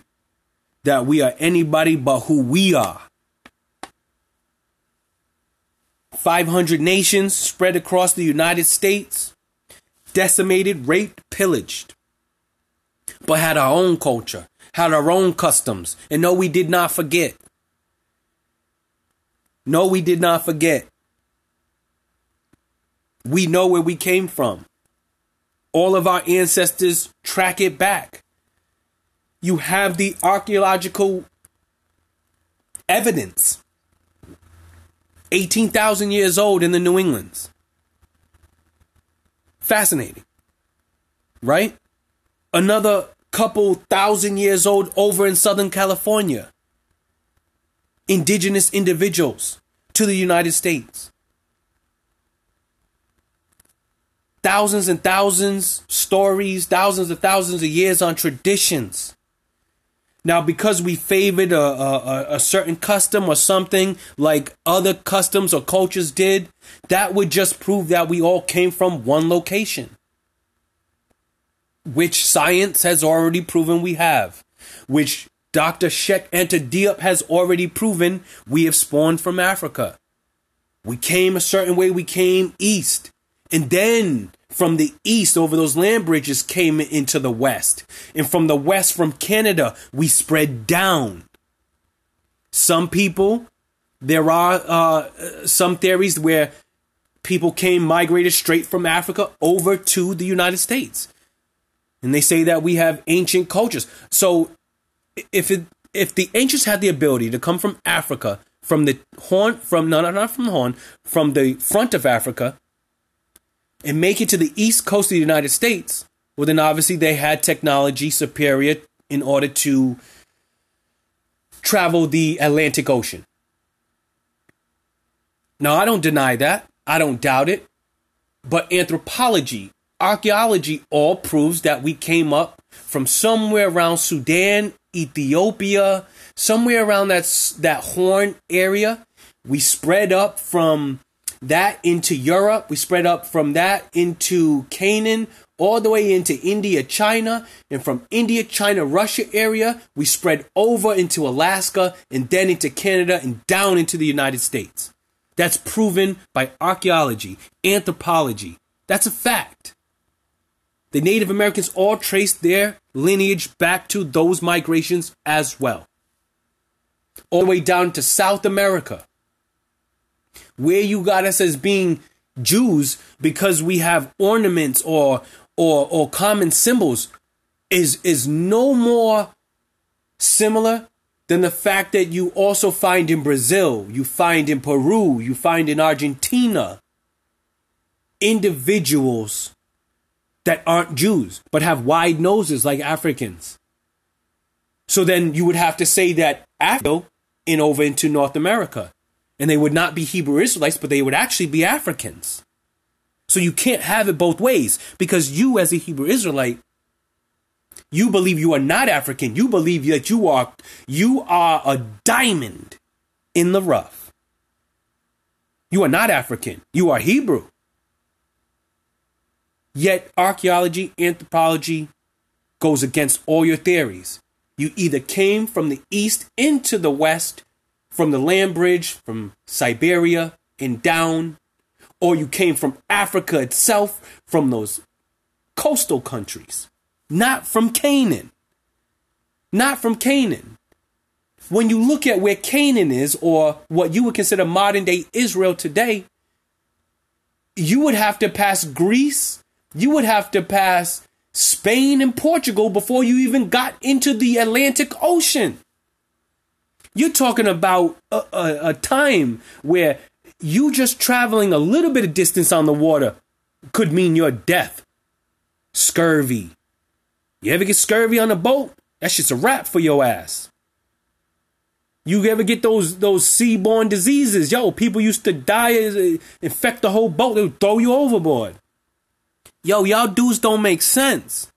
Speaker 1: that we are anybody but who we are. 500 nations spread across the United States, decimated, raped, pillaged, but had our own culture, had our own customs. And no, we did not forget. No, we did not forget. We know where we came from. All of our ancestors track it back. You have the archaeological evidence. 18,000 years old in the New Englands. Fascinating. Right? Another couple thousand years old over in Southern California. Indigenous individuals to the United States. Thousands and thousands stories, thousands and thousands of years on traditions. Now, because we favored a, a, a certain custom or something like other customs or cultures did, that would just prove that we all came from one location. Which science has already proven we have. Which Dr. Cheikh Anta Diop has already proven we have spawned from Africa. We came a certain way, we came east. And then from the east over those land bridges came into the west. And from the west, from Canada, we spread down. Some people, there are uh, some theories where people came migrated straight from Africa over to the United States. And they say that we have ancient cultures. So if it if the ancients had the ability to come from Africa, from the horn, from no, no, not from the horn, from the front of Africa, and make it to the east coast of the United States, well, then obviously they had technology superior in order to travel the Atlantic Ocean. Now, I don't deny that. I don't doubt it. But anthropology, archaeology all proves that we came up from somewhere around Sudan, Ethiopia, somewhere around that, that horn area. We spread up from that into Europe. We spread up from that into Canaan, all the way into India, China, and from India, China, Russia area, we spread over into Alaska and then into Canada and down into the United States. That's proven by archaeology, anthropology. That's a fact. The Native Americans all traced their lineage back to those migrations as well. All the way down to South America where you got us as being Jews because we have ornaments or or or common symbols is is no more similar than the fact that you also find in Brazil, you find in Peru, you find in Argentina individuals that aren't Jews but have wide noses like Africans. So then you would have to say that Africa in over into North America and they would not be Hebrew Israelites, but they would actually be Africans. So you can't have it both ways because you, as a Hebrew Israelite, you believe you are not African. You believe that you are you are a diamond in the rough. You are not African. You are Hebrew. Yet archaeology, anthropology goes against all your theories. You either came from the east into the west from the land bridge from Siberia and down, or you came from Africa itself, from those coastal countries, not from Canaan. Not from Canaan. When you look at where Canaan is, or what you would consider modern day Israel today, you would have to pass Greece, you would have to pass Spain and Portugal before you even got into the Atlantic Ocean. You're talking about a, a, a, time where you just traveling a little bit of distance on the water could mean your death. Scurvy. You ever get scurvy on a boat? That shit's a wrap for your ass. You ever get those those seaborne diseases? Yo, people used to die, uh, infect the whole boat. They would throw you overboard. Yo, y'all dudes don't make sense.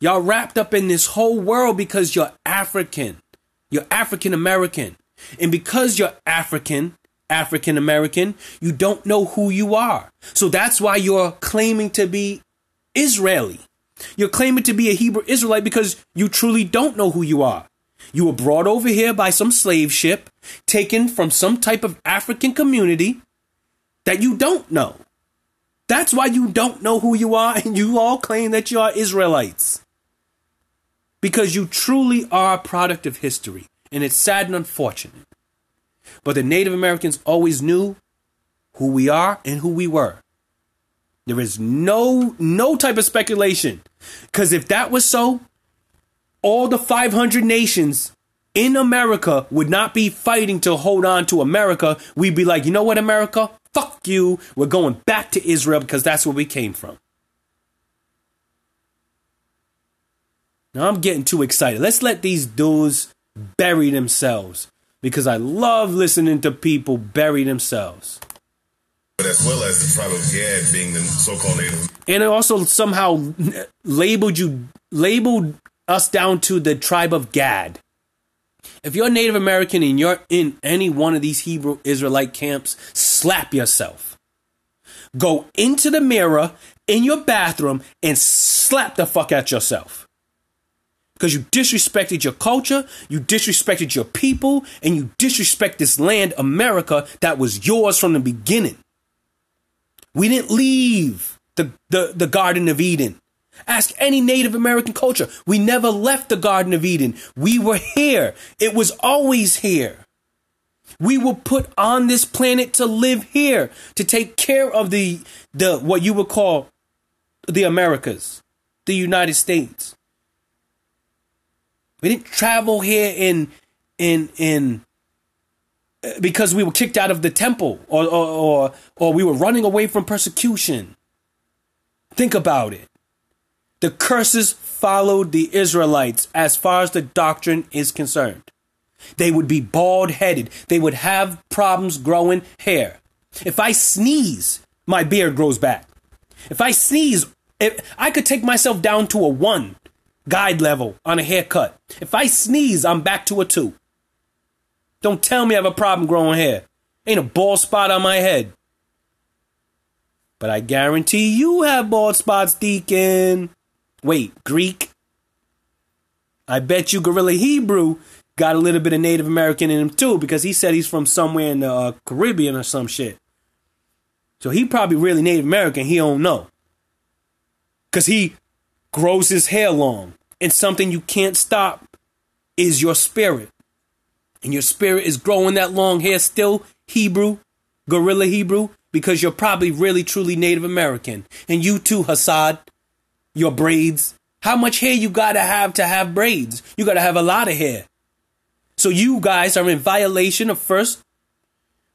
Speaker 1: Y'all wrapped up in this whole world because you're African. You're African American. And because you're African, African American, you don't know who you are. So that's why you're claiming to be Israeli. You're claiming to be a Hebrew Israelite because you truly don't know who you are. You were brought over here by some slave ship, taken from some type of African community that you don't know. That's why you don't know who you are, and you all claim that you are Israelites. Because you truly are a product of history, and it's sad and unfortunate. But the Native Americans always knew who we are and who we were. There is no no type of speculation. Because if that was so, all the 500 nations in America would not be fighting to hold on to America. We'd be like, you know what, America? Fuck you. We're going back to Israel because that's where we came from. Now I'm getting too excited. Let's let these dudes bury themselves because I love listening to people bury themselves.
Speaker 4: But as well as the tribe of Gad being the so-called native.
Speaker 1: And it also somehow labeled you labeled us down to the tribe of Gad. If you're Native American and you're in any one of these Hebrew Israelite camps, slap yourself. Go into the mirror in your bathroom and slap the fuck at yourself. Because you disrespected your culture, you disrespected your people, and you disrespect this land, America, that was yours from the beginning. We didn't leave the, the, the Garden of Eden. Ask any Native American culture. We never left the Garden of Eden. We were here. It was always here. We were put on this planet to live here, to take care of the the what you would call the Americas, the United States. We didn't travel here in in in uh, because we were kicked out of the temple or or or, or we were running away from persecution. Think about it. The curses followed the Israelites as far as the doctrine is concerned. They would be bald headed. They would have problems growing hair. If I sneeze, my beard grows back. If I sneeze, if I could take myself down to a one guide level on a haircut. If I sneeze, I'm back to a two. Don't tell me I have a problem growing hair. Ain't a bald spot on my head. But I guarantee you have bald spots, Deacon. Wait, Greek? I bet you Gorilla Hebrew got a little bit of Native American in him too, because he said he's from somewhere in the uh, Caribbean or some shit. So he probably really Native American. He don't know, cause he grows his hair long, and something you can't stop is your spirit, and your spirit is growing that long hair still Hebrew, Gorilla Hebrew, because you're probably really truly Native American, and you too, Hassad, your braids. How much hair you gotta have to have braids? You gotta have a lot of hair. So you guys are in violation of first,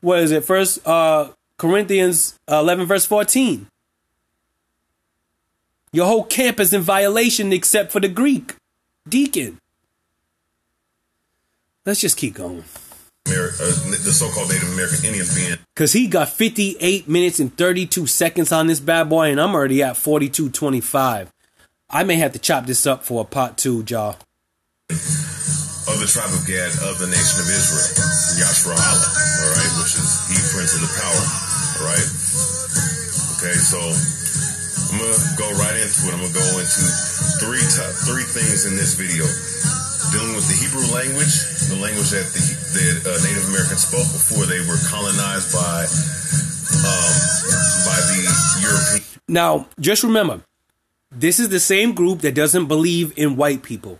Speaker 1: what is it? First uh, Corinthians 11 verse 14. Your whole camp is in violation except for the Greek deacon. Let's just keep going.
Speaker 4: Ameri- uh, the so-called Native American Indians being
Speaker 1: Cause he got 58 minutes and 32 seconds on this bad boy, and I'm already at 42.25. I may have to chop this up for a part two, y'all.
Speaker 4: of the tribe of Gad of the nation of Israel, Yashrahala, all right, which is he prince of the power, all right. Okay, so I'm gonna go right into it. I'm gonna go into three top three things in this video dealing with the Hebrew language, the language that the, the uh, Native Americans spoke before they were colonized by um, by the European.
Speaker 1: Now, just remember, this is the same group that doesn't believe in white people.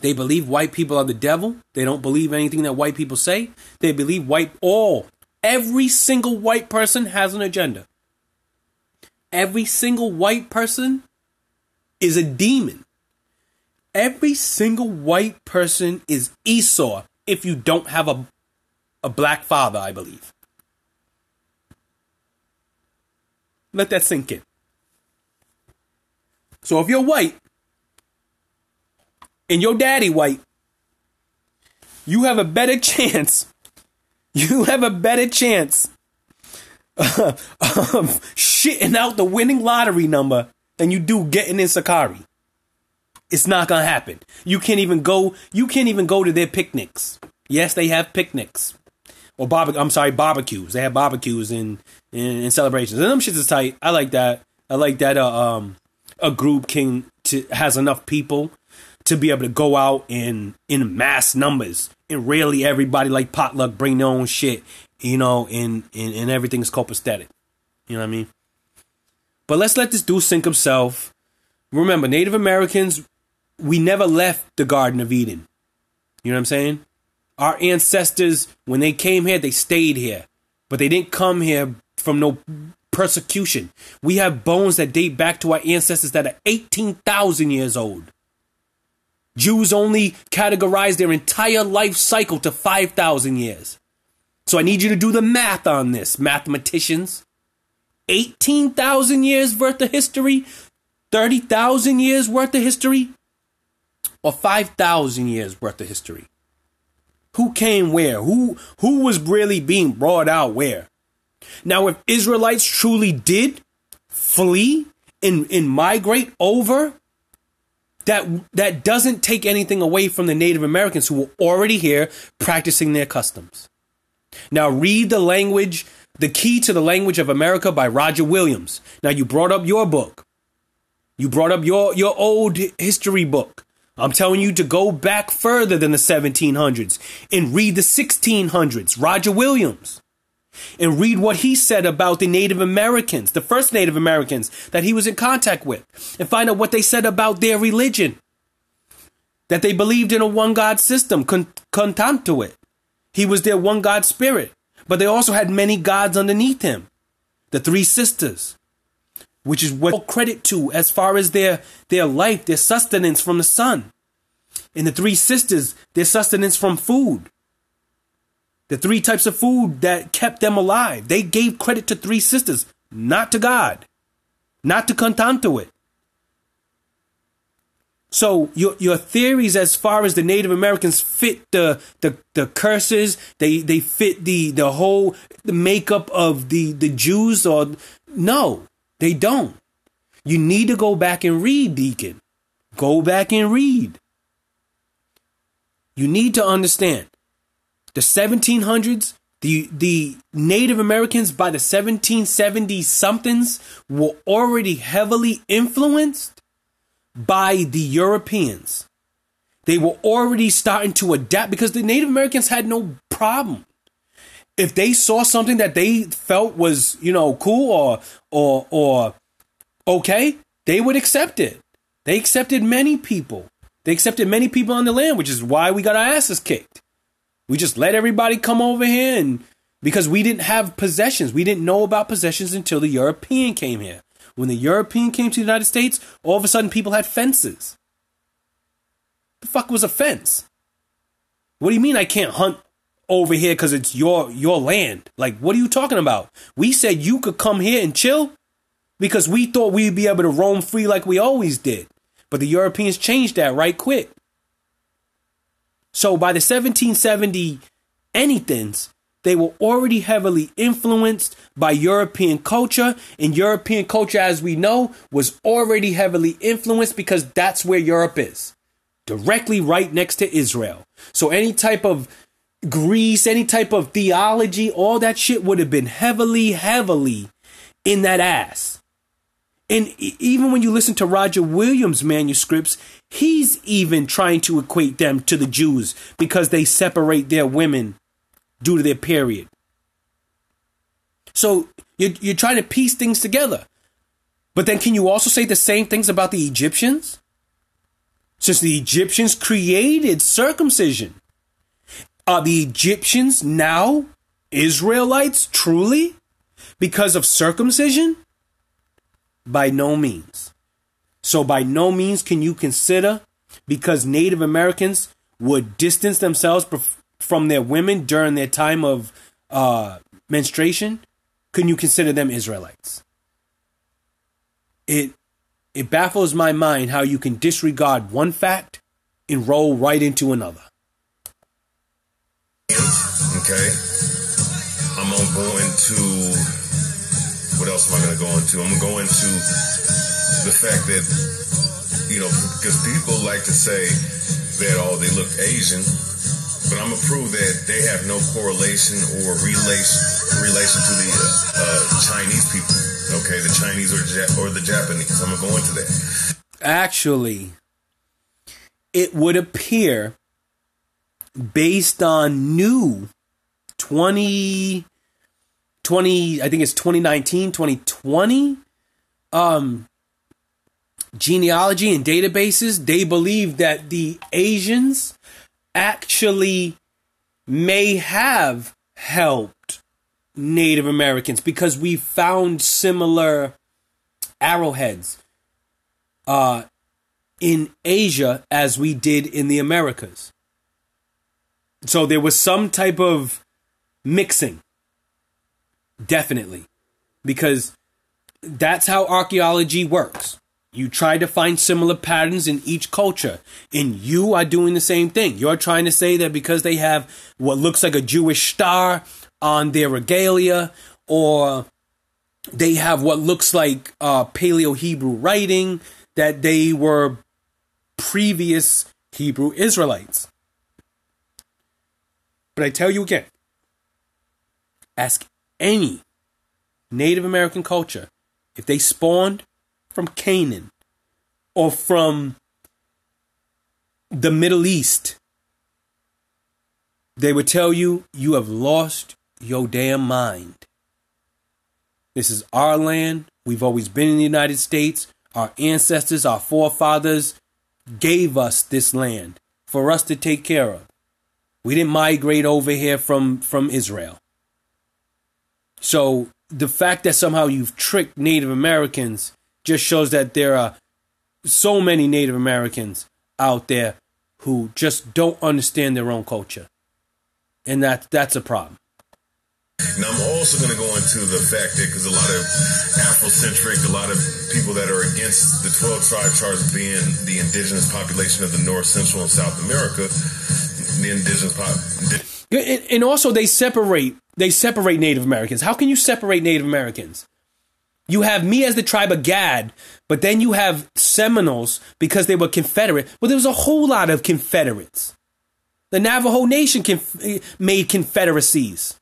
Speaker 1: They believe white people are the devil. They don't believe anything that white people say. They believe white all every single white person has an agenda. Every single white person is a demon. Every single white person is Esau if you don't have a a black father, I believe. Let that sink in. So if you're white and your daddy white, you have a better chance. You have a better chance of shitting out the winning lottery number than you do getting in Sicarii. It's not gonna happen. You can't even go. You can't even go to their picnics. Yes, they have picnics or barbecue. I'm sorry, barbecues. They have barbecues and in, celebrations. And them shits is tight. I like that. I like that. Uh, um, a group can to, has enough people to be able to go out in in mass numbers and rarely everybody like potluck bring their own shit, you know, and and, and everything's copacetic. You know what I mean? But let's let this dude sink himself. Remember, Native Americans, we never left the Garden of Eden. You know what I'm saying? Our ancestors, when they came here, they stayed here. But they didn't come here from no persecution. We have bones that date back to our ancestors that are 18,000 years old. Jews only categorize their entire life cycle to 5,000 years. So I need you to do the math on this, mathematicians. 18,000 years worth of history, 30,000 years worth of history, or 5,000 years worth of history? Who came where? Who who was really being brought out where? Now, if Israelites truly did flee and, and migrate over, that that doesn't take anything away from the Native Americans who were already here practicing their customs. Now, read the language, The Key to the Language of America by Roger Williams. Now, you brought up your book. You brought up your, your old history book. I'm telling you to go back further than the 1700s and read the 1600s. Roger Williams and read what he said about the Native Americans, the first Native Americans that he was in contact with, and find out what they said about their religion. That they believed in a one God system, con- it. He was their one God spirit, but they also had many gods underneath him. The three sisters, which is what credit to as far as their, their life, their sustenance from the sun. And the three sisters, their sustenance from food. The three types of food that kept them alive. They gave credit to three sisters, not to God, not to Cautantowwit. So your your theories as far as the Native Americans fit the the, the curses, they they fit the the whole the makeup of the the Jews or no, they don't. You need to go back and read, Deacon. Go back and read. You need to understand the 1700s, the the Native Americans by the 1770s somethings were already heavily influenced by the Europeans. They were already starting to adapt because the Native Americans had no problem. If they saw something that they felt was, you know, cool or or or okay, they would accept it. They accepted many people. They accepted many people on the land, which is why we got our asses kicked. We just let everybody come over here and because we didn't have possessions. We didn't know about possessions until the European came here. When the European came to the United States, all of a sudden people had fences. The fuck was a fence? What do you mean I can't hunt over here because it's your your land? Like, what are you talking about? We said you could come here and chill because we thought we'd be able to roam free like we always did. But the Europeans changed that right quick. So by the 1770 anythings, they were already heavily influenced by European culture, and European culture, as we know, was already heavily influenced because that's where Europe is, directly right next to Israel. So any type of Greece, any type of theology, all that shit would have been heavily, heavily in that ass. And even when you listen to Roger Williams' manuscripts, he's even trying to equate them to the Jews because they separate their women due to their period. So you're, you're trying to piece things together. But then can you also say the same things about the Egyptians? Since the Egyptians created circumcision, are the Egyptians now Israelites truly because of circumcision? By no means. So, by no means can you consider, because Native Americans would distance themselves from their women during their time of uh, menstruation, can you consider them Israelites? it it baffles my mind how you can disregard one fact and roll right into another.
Speaker 4: Okay. I'm gonna go into what else am I gonna go into? I'm gonna the fact that you know because people like to say that oh they look Asian, but I'm gonna prove that they have no correlation or relation relation to the uh, uh, Chinese people. Okay, the Chinese or or the Japanese. I'm gonna go into that.
Speaker 1: Actually, it would appear based on new 20 20 I think it's 2019 2020 um genealogy and databases they believe that the Asians actually may have helped Native Americans because we found similar arrowheads uh in Asia as we did in the Americas. So there was some type of mixing. Definitely. Because that's how archaeology works. You try to find similar patterns in each culture, and you are doing the same thing. You're trying to say that because they have what looks like a Jewish star on their regalia, or they have what looks like uh, Paleo Hebrew writing, that they were previous Hebrew Israelites. But I tell you again, ask any Native American culture if they spawned from Canaan or from the Middle East, they would tell you you have lost your damn mind. This is our land. We've always been in the United States. Our ancestors, our forefathers gave us this land for us to take care of. We didn't migrate over here from from Israel. So the fact that somehow you've tricked Native Americans just shows that there are so many Native Americans out there who just don't understand their own culture. And that that's a problem.
Speaker 4: Now, I'm also going to go into the fact that because a lot of Afrocentric, a lot of people that are against the 12 tribe charts being the indigenous population of the North, Central, and South America, the indigenous pop.
Speaker 1: And, and also, they separate they separate Native Americans. How can you separate Native Americans? You have me as the tribe of Gad, but then you have Seminoles because they were Confederate. Well, there was a whole lot of Confederates. The Navajo Nation conf- eh, made confederacies.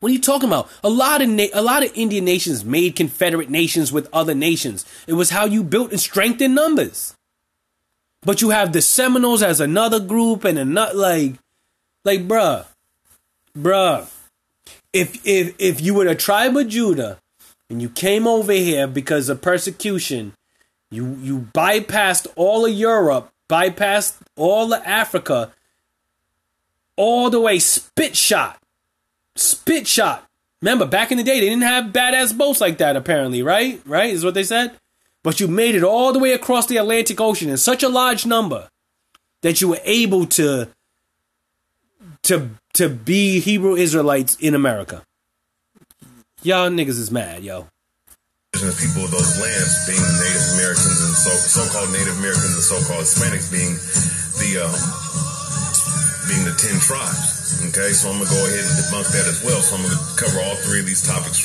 Speaker 1: What are you talking about? A lot of na- a lot of Indian nations made confederate nations with other nations. It was how you built and strengthened numbers. But you have the Seminoles as another group and another like like bruh. Bruh. If if if you were a tribe of Judah and you came over here because of persecution, you you bypassed all of Europe, bypassed all of Africa, all the way spit shot spit shot. Remember, back in the day, they didn't have badass boats like that, apparently, right? Right? Is what they said? But you made it all the way across the Atlantic Ocean in such a large number that you were able to to to be Hebrew Israelites in America. Y'all niggas is mad, yo.
Speaker 4: people of those lands being Native Americans and so, so-called Native Americans and so-called Hispanics being the um, being the ten tribes. Okay, so I'm gonna go ahead and debunk that as well. So I'm gonna cover all three of these topics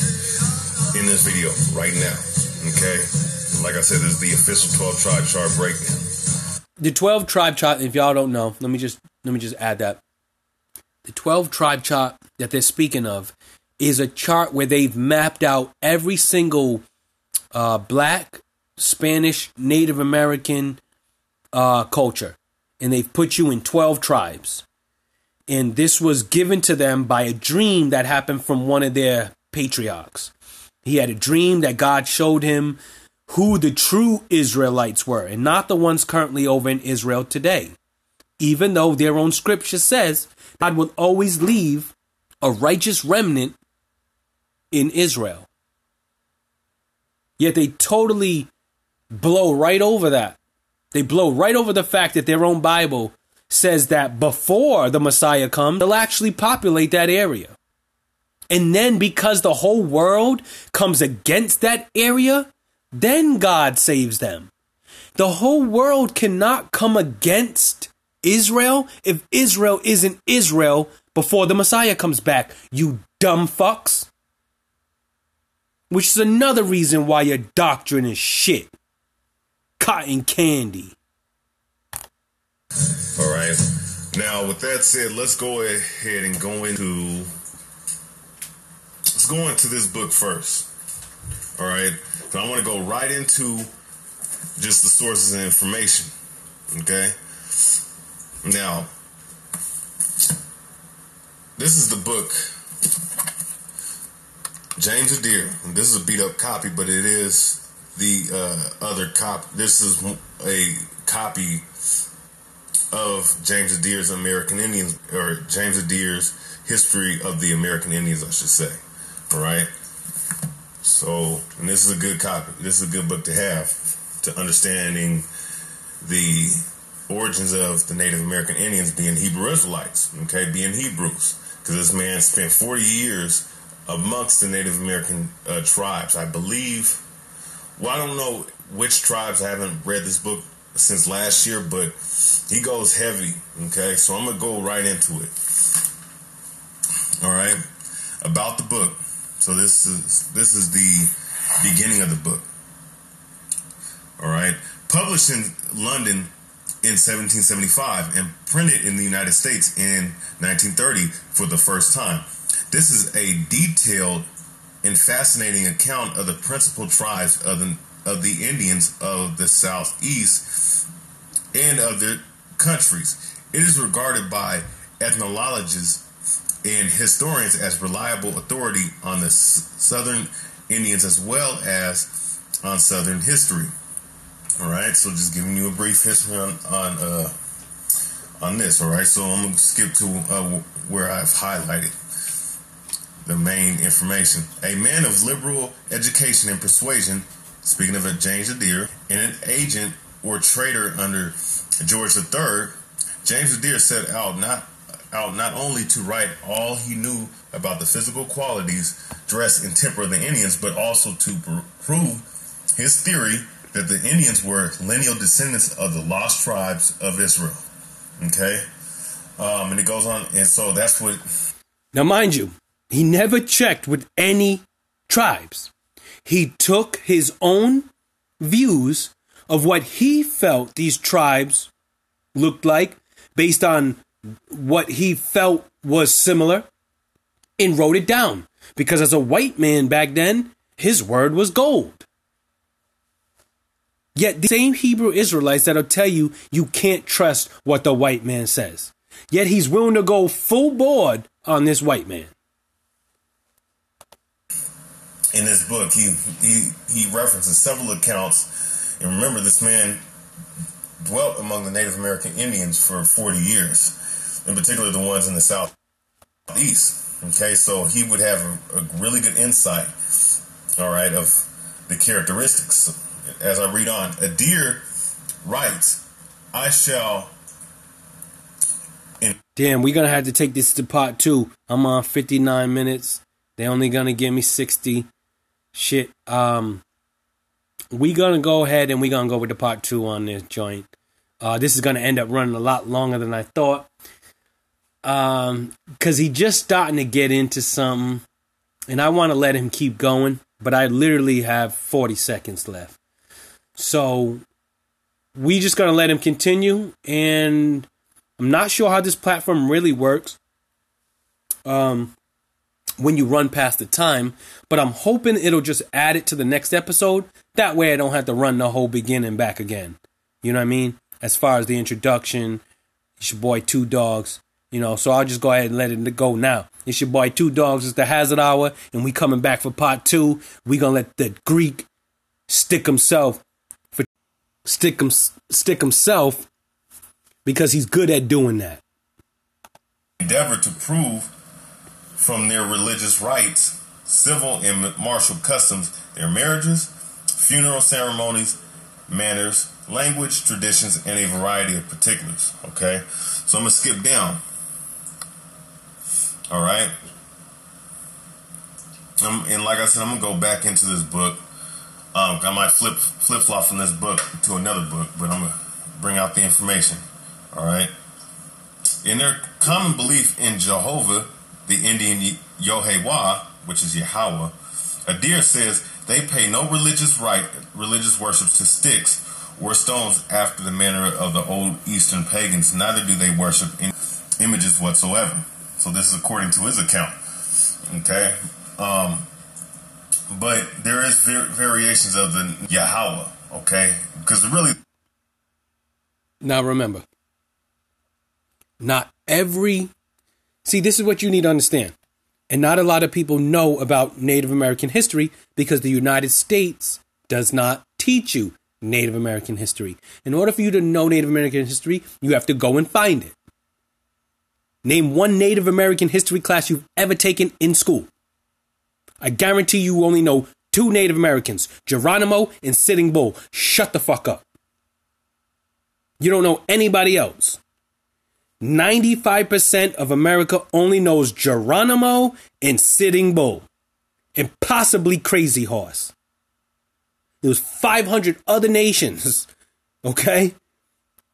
Speaker 4: in this video right now. Okay, like I said, this is the official 12 tribe chart breakdown.
Speaker 1: The 12 tribe chart, if y'all don't know, let me just let me just add that. The 12 tribe chart that they're speaking of is a chart where they've mapped out every single uh, black, Spanish, Native American uh, culture. And they've put you in 12 tribes. And this was given to them by a dream that happened from one of their patriarchs. He had a dream that God showed him who the true Israelites were and not the ones currently over in Israel today. Even though their own scripture says God will always leave a righteous remnant in Israel. Yet they totally blow right over that. They blow right over the fact that their own Bible says that before the Messiah comes, they'll actually populate that area. And then because the whole world comes against that area, then God saves them. The whole world cannot come against Israel if Israel isn't Israel before the Messiah comes back, you dumb fucks. Which is another reason why your doctrine is shit. Cotton candy.
Speaker 4: All right. Now, with that said, let's go ahead and go into let's go into this book first. All right. So I want to go right into just the sources and information. Okay. Now, this is the book James Adair. This is a beat up copy, but it is the uh, other copy. This is a copy of James Adair's American Indians, or James Adair's History of the American Indians, I should say. All right. So, and this is a good copy. This is a good book to have to understanding the origins of the Native American Indians being Hebrew Israelites, okay, being Hebrews, because this man spent 40 years amongst the Native American uh, tribes. I believe, well, I don't know which tribes. I haven't read this book since last year, but he goes heavy, okay, so I'm to go right into it. All right, about the book. So this is this is the beginning of the book. All right, published in London in 1775 and printed in the United States in 1930 for the first time. This is a detailed and fascinating account of the principal tribes of the of the Indians of the Southeast and of their countries. It is regarded by ethnologists and historians as reliable authority on the Southern Indians as well as on Southern history. All right, so just giving you a brief history on on uh, on this. All right, so I'm gonna skip to uh, where I've highlighted the main information. A man of liberal education and persuasion, speaking of James Adair, and an agent or trader under George III, James Adair set out not out not only to write all he knew about the physical qualities, dress, and temper of the Indians, but also to prove his theory that the Indians were lineal descendants of the lost tribes of Israel. Okay? Um, and it goes on, and so that's what.
Speaker 1: Now, mind you, he never checked with any tribes. He took his own views of what he felt these tribes looked like based on what he felt was similar and wrote it down. Because as a white man back then, his word was gold. Yet the same Hebrew Israelites that'll tell you you can't trust what the white man says. Yet he's willing to go full board on this white man.
Speaker 4: In this book, he he he references several accounts, and remember, this man dwelt among the Native American Indians for 40 years, in particular the ones in the southeast. Okay, so he would have a, a really good insight, all right, of the characteristics as I read on. Adair writes, I shall.
Speaker 1: Damn, we're gonna have to take this to part two. I'm on 59 minutes. They only gonna give me 60. Shit. Um, we gonna go ahead and we gonna go with the part two on this joint. Uh, this is gonna end up running a lot longer than I thought. Um, cause he just starting to get into something, and I want to let him keep going, but I literally have 40 seconds left. So we just gonna let him continue, and I'm not sure how this platform really works. Um, when you run past the time, but I'm hoping it'll just add it to the next episode. That way, I don't have to run the whole beginning back again. You know what I mean? As far as the introduction, it's your boy Two Dogs. You know, so I'll just go ahead and let it go now. It's your boy Two Dogs. It's the Hazard Hour, and we coming back for part two. We gonna let the Greek stick himself for stick him stick himself because he's good at doing that.
Speaker 4: Endeavor to prove from their religious rites, civil and martial customs, their marriages, funeral ceremonies, manners, language, traditions, and a variety of particulars. Okay, so I'm gonna skip down. All right, um, and like I said, I'm gonna go back into this book Um, I might flip flip flop from this book to another book, but I'm gonna bring out the information. All right. In their common belief in Jehovah, the Indian Yohewah, which is Yahweh, Adair says they pay no religious right, religious worship to sticks or stones after the manner of the old Eastern pagans. Neither do they worship images whatsoever. So this is according to his account. Okay. Um, but there is variations of the Yahweh. Okay, because really.
Speaker 1: Now remember, not every. See, this is what you need to understand. And not a lot of people know about Native American history because the United States does not teach you Native American history. In order for you to know Native American history, you have to go and find it. Name one Native American history class you've ever taken in school. I guarantee you only know two Native Americans, Geronimo and Sitting Bull. Shut the fuck up. You don't know anybody else. 95% of America only knows Geronimo and Sitting Bull, and possibly Crazy Horse. There was 500 other nations, okay?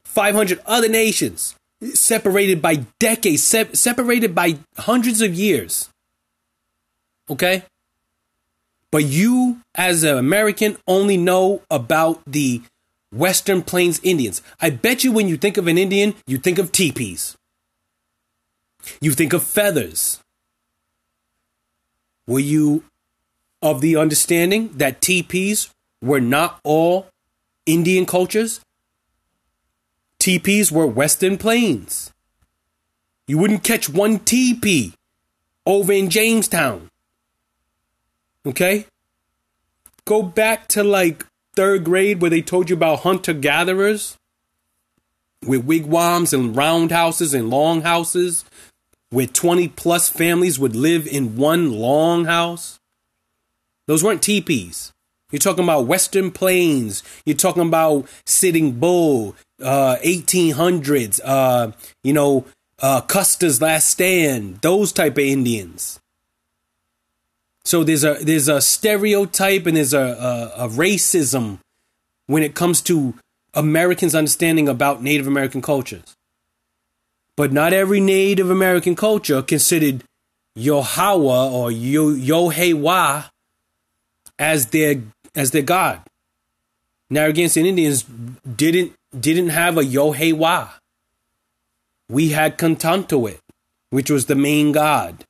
Speaker 1: 500 other nations separated by decades, se- separated by hundreds of years. Okay? But you, as an American, only know about the Western Plains Indians. I bet you when you think of an Indian, you think of teepees. You think of feathers. Were you of the understanding that teepees were not all Indian cultures? Teepees were Western Plains. You wouldn't catch one teepee over in Jamestown. Okay? Go back to like third grade where they told you about hunter gatherers with wigwams and roundhouses and longhouses where 20 plus families would live in one longhouse. Those weren't teepees. You're talking about Western Plains. You're talking about Sitting Bull, uh, 1800s, uh, you know, uh, Custer's Last Stand, those type of Indians. So there's a there's a stereotype and there's a, a, a racism when it comes to Americans' understanding about Native American cultures. But not every Native American culture considered Yohawa or Yo Yohewa as their as their god. Narragansett Indians didn't didn't have a Yohewa. We had Cautantowwit, which was the main god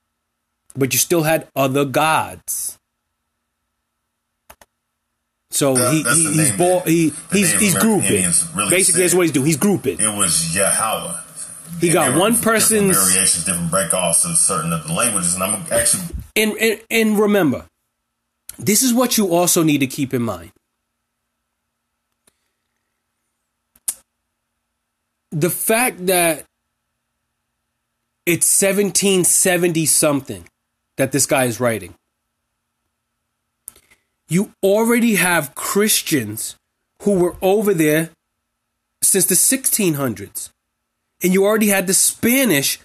Speaker 1: but you still had other gods. So that, he, he he's bo- he he's he's grouping. Really Basically, that's what he's doing. He's grouping.
Speaker 4: It was Yahweh.
Speaker 1: He got one person's
Speaker 4: different variations, different breakoffs of certain of the languages, and I'm actually
Speaker 1: and, and and remember, this is what you also need to keep in mind. The fact that it's 1770 something that this guy is writing. You already have Christians who were over there since the 1600s. And you already had the Spanish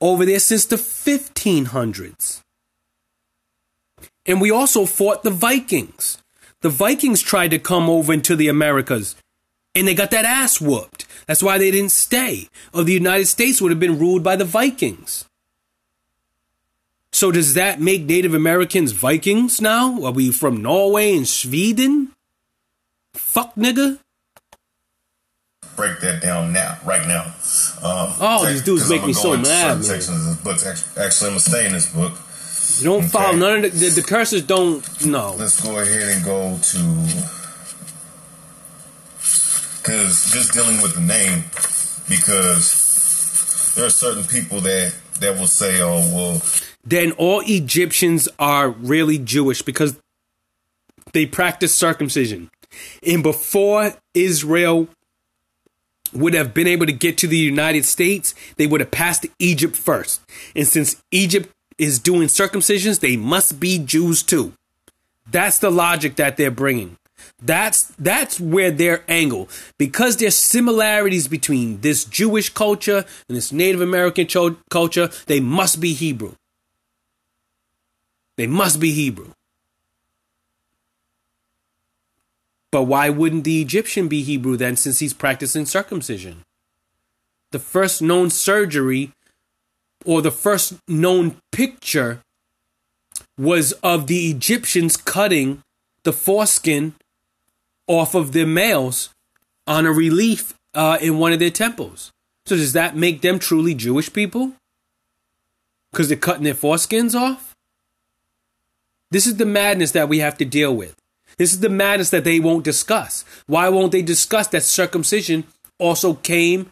Speaker 1: over there since the 1500s. And we also fought the Vikings. The Vikings tried to come over into the Americas and they got that ass whooped. That's why they didn't stay. Or the United States would have been ruled by the Vikings. So does that make Native Americans Vikings now? Are we from Norway and Sweden? Fuck nigga.
Speaker 4: Break that down now, right now. Um,
Speaker 1: oh, these dudes make me so mad. Man.
Speaker 4: Sections of this book. Actually, I'm gonna stay in this book.
Speaker 1: You don't okay. follow none of the, the, the curses. Don't no.
Speaker 4: Let's go ahead and go to because just dealing with the name because there are certain people that that will say, "Oh, well."
Speaker 1: Then all Egyptians are really Jewish because they practice circumcision. And before Israel would have been able to get to the United States, they would have passed Egypt first. And since Egypt is doing circumcisions, they must be Jews too. That's the logic that they're bringing. That's that's where their angle because there's similarities between this Jewish culture and this Native American cho- culture. They must be Hebrew. They must be Hebrew. But why wouldn't the Egyptian be Hebrew then since he's practicing circumcision? The first known surgery or the first known picture was of the Egyptians cutting the foreskin off of their males on a relief uh, in one of their temples. So does that make them truly Jewish people? Because they're cutting their foreskins off? This is the madness that we have to deal with. This is the madness that they won't discuss. Why won't they discuss that circumcision also came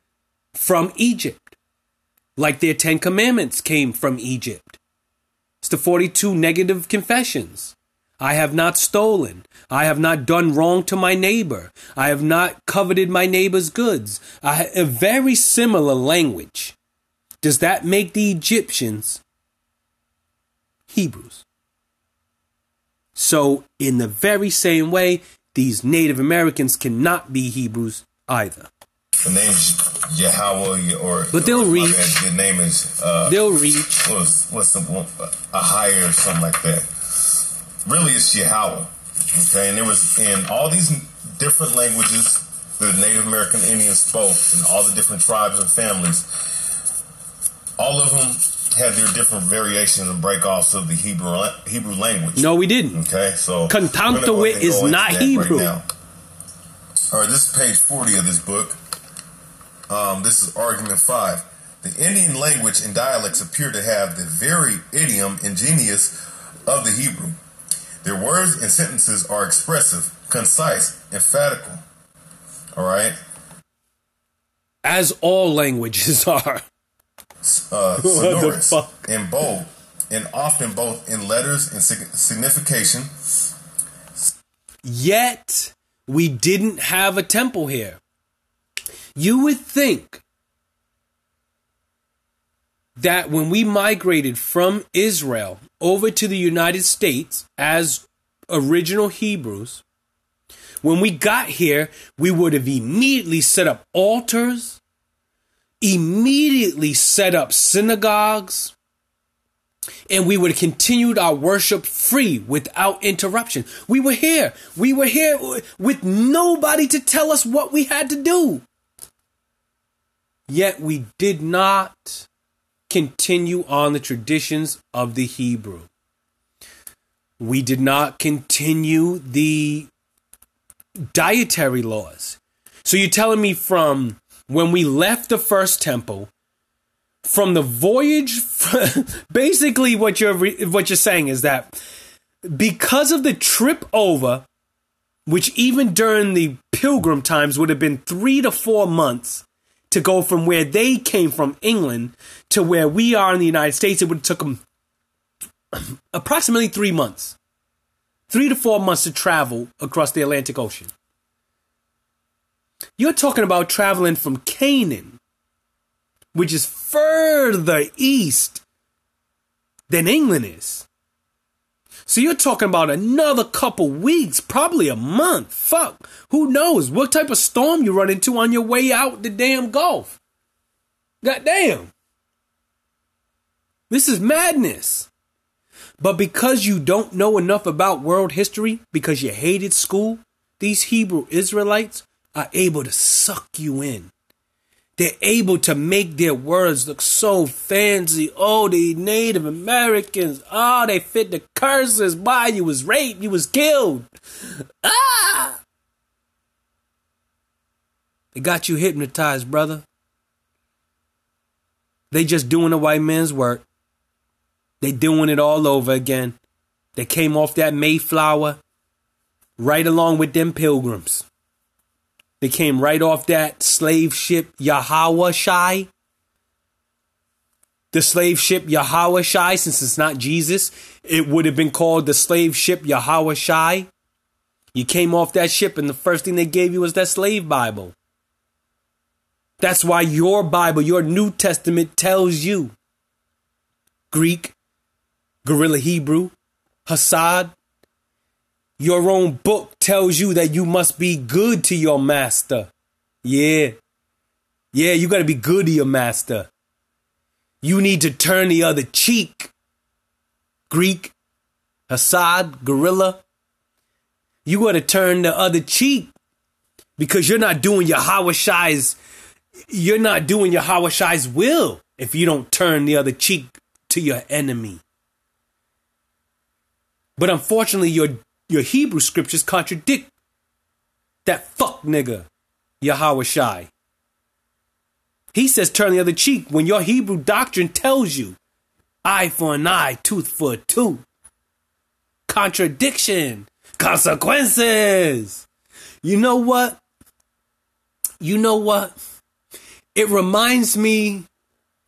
Speaker 1: from Egypt? Like their Ten Commandments came from Egypt. It's the 42 negative confessions. I have not stolen. I have not done wrong to my neighbor. I have not coveted my neighbor's goods. A very similar language. Does that make the Egyptians Hebrews? So, in the very same way, these Native Americans cannot be Hebrews either.
Speaker 4: The name's Yahweh or
Speaker 1: But they'll
Speaker 4: or, bad, The name is uh,
Speaker 1: They'll read.
Speaker 4: what's what's the a higher or something like that. Really, it's Yahweh. Okay, and it was in all these different languages that the Native American Indians spoke, and all the different tribes and families. All of them had their different variations and breakoffs of the Hebrew Hebrew language.
Speaker 1: No, we didn't.
Speaker 4: Okay, so
Speaker 1: Cautantowwit
Speaker 4: we're gonna go ahead and
Speaker 1: is not Hebrew.
Speaker 4: now. All right, this is page forty of this book. Um, this is argument five. The Indian language and dialects appear to have the very idiom and genius of the Hebrew. Their words and sentences are expressive, concise, emphatical. All right,
Speaker 1: As all languages are.
Speaker 4: Uh, sonorous and bold, and often both in letters and sig- signification.
Speaker 1: Yet, we didn't have a temple here. You would think that when we migrated from Israel over to the United States as original Hebrews, when we got here, we would have immediately set up altars, immediately set up synagogues, and we would have continued our worship free without interruption. We were here. We were here with nobody to tell us what we had to do. Yet we did not continue on the traditions of the Hebrew. We did not continue the dietary laws. So you're telling me from when we left the first temple from the voyage basically what you're what you're saying is that because of the trip over which even during the pilgrim times would have been 3 to 4 months to go from where they came from England to where we are in the United States it would have took them approximately 3 months. 3 to 4 months to travel across the Atlantic Ocean you're talking about traveling from Canaan which is further east than England is. So you're talking about another couple weeks, probably a month. Fuck. Who knows what type of storm you run into on your way out the damn Gulf? God damn. This is madness. But because you don't know enough about world history, because you hated school, these Hebrew Israelites are able to suck you in. They're able to make their words look so fancy. Oh, the Native Americans. Oh, they fit the curses. Why you was raped, you was killed. Ah! They got you hypnotized, brother. They just doing a white man's work. They doing it all over again. They came off that Mayflower right along with them pilgrims. They came right off that slave ship Yahawashi. The slave ship Yahawashi, since it's not Jesus, it would have been called the slave ship Yahawashi. You came off that ship, and the first thing they gave you was that slave Bible. That's why your Bible, your New Testament tells you Greek, Gorilla Hebrew, Hassad, your own book tells you that you must be good to your master. Yeah. Yeah, you got to be good to your master. You need to turn the other cheek. Greek, Hassad, Gorilla. You got to turn the other cheek because you're not doing your Hawashai's you're not doing your Hawashai's will if you don't turn the other cheek to your enemy. But unfortunately, your your Hebrew scriptures contradict that fuck nigga, Yahawashi. He says turn the other cheek when your Hebrew doctrine tells you eye for an eye, tooth for a tooth. Contradiction, consequences. You know what? You know what? It reminds me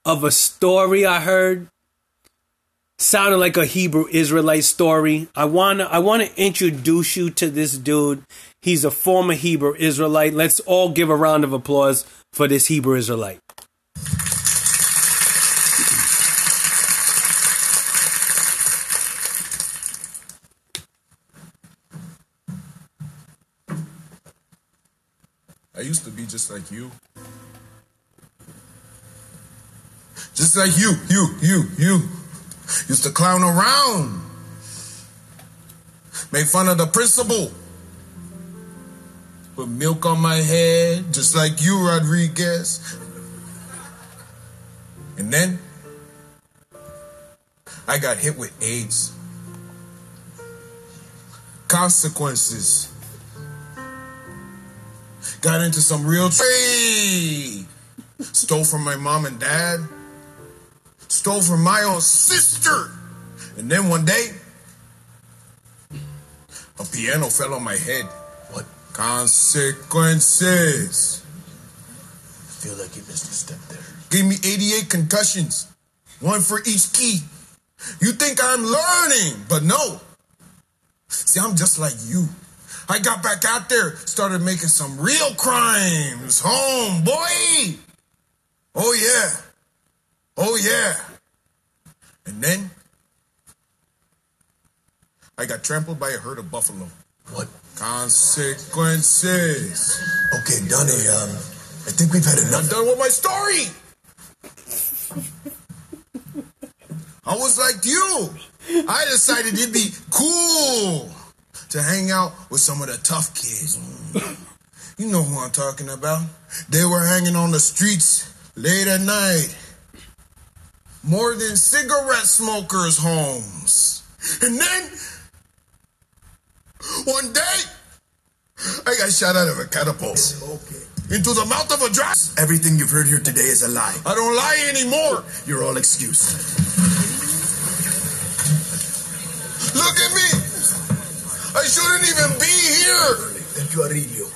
Speaker 1: of a story I heard. Sounded like a Hebrew Israelite story. I wanna I wanna introduce you to this dude. He's a former Hebrew Israelite. Let's all give a round of applause for this Hebrew Israelite.
Speaker 3: I used to be just like you. Just like you, you, you, you. Used to clown around. Make fun of the principal. Put milk on my head, just like you, Rodriguez. And then I got hit with AIDS. Consequences. Got into some real trade. Stole from my mom and dad. Stole from my own sister. And then one day, a piano fell on my head. What? Consequences.
Speaker 8: I feel like you missed a step there.
Speaker 3: Gave me 88 concussions, one for each key. You think I'm learning, but no. See, I'm just like you. I got back out there, started making some real crimes. Home, boy. Oh, yeah. Oh, yeah. And then I got trampled by a herd of buffalo.
Speaker 8: What?
Speaker 3: Consequences.
Speaker 8: Okay, Donnie, um, I think we've had
Speaker 3: I'm
Speaker 8: enough.
Speaker 3: done with my story. I was like you. I decided it'd be cool to hang out with some of the tough kids. You know who I'm talking about. They were hanging on the streets late at night. More than cigarette smokers' homes. And then, one day, I got shot out of a catapult
Speaker 8: Okay.
Speaker 3: into the mouth of a dragon.
Speaker 8: Everything you've heard here today is a lie.
Speaker 3: I don't lie anymore.
Speaker 8: You're all excused.
Speaker 3: Look at me. I shouldn't even be here.
Speaker 8: Thank you, Arilio.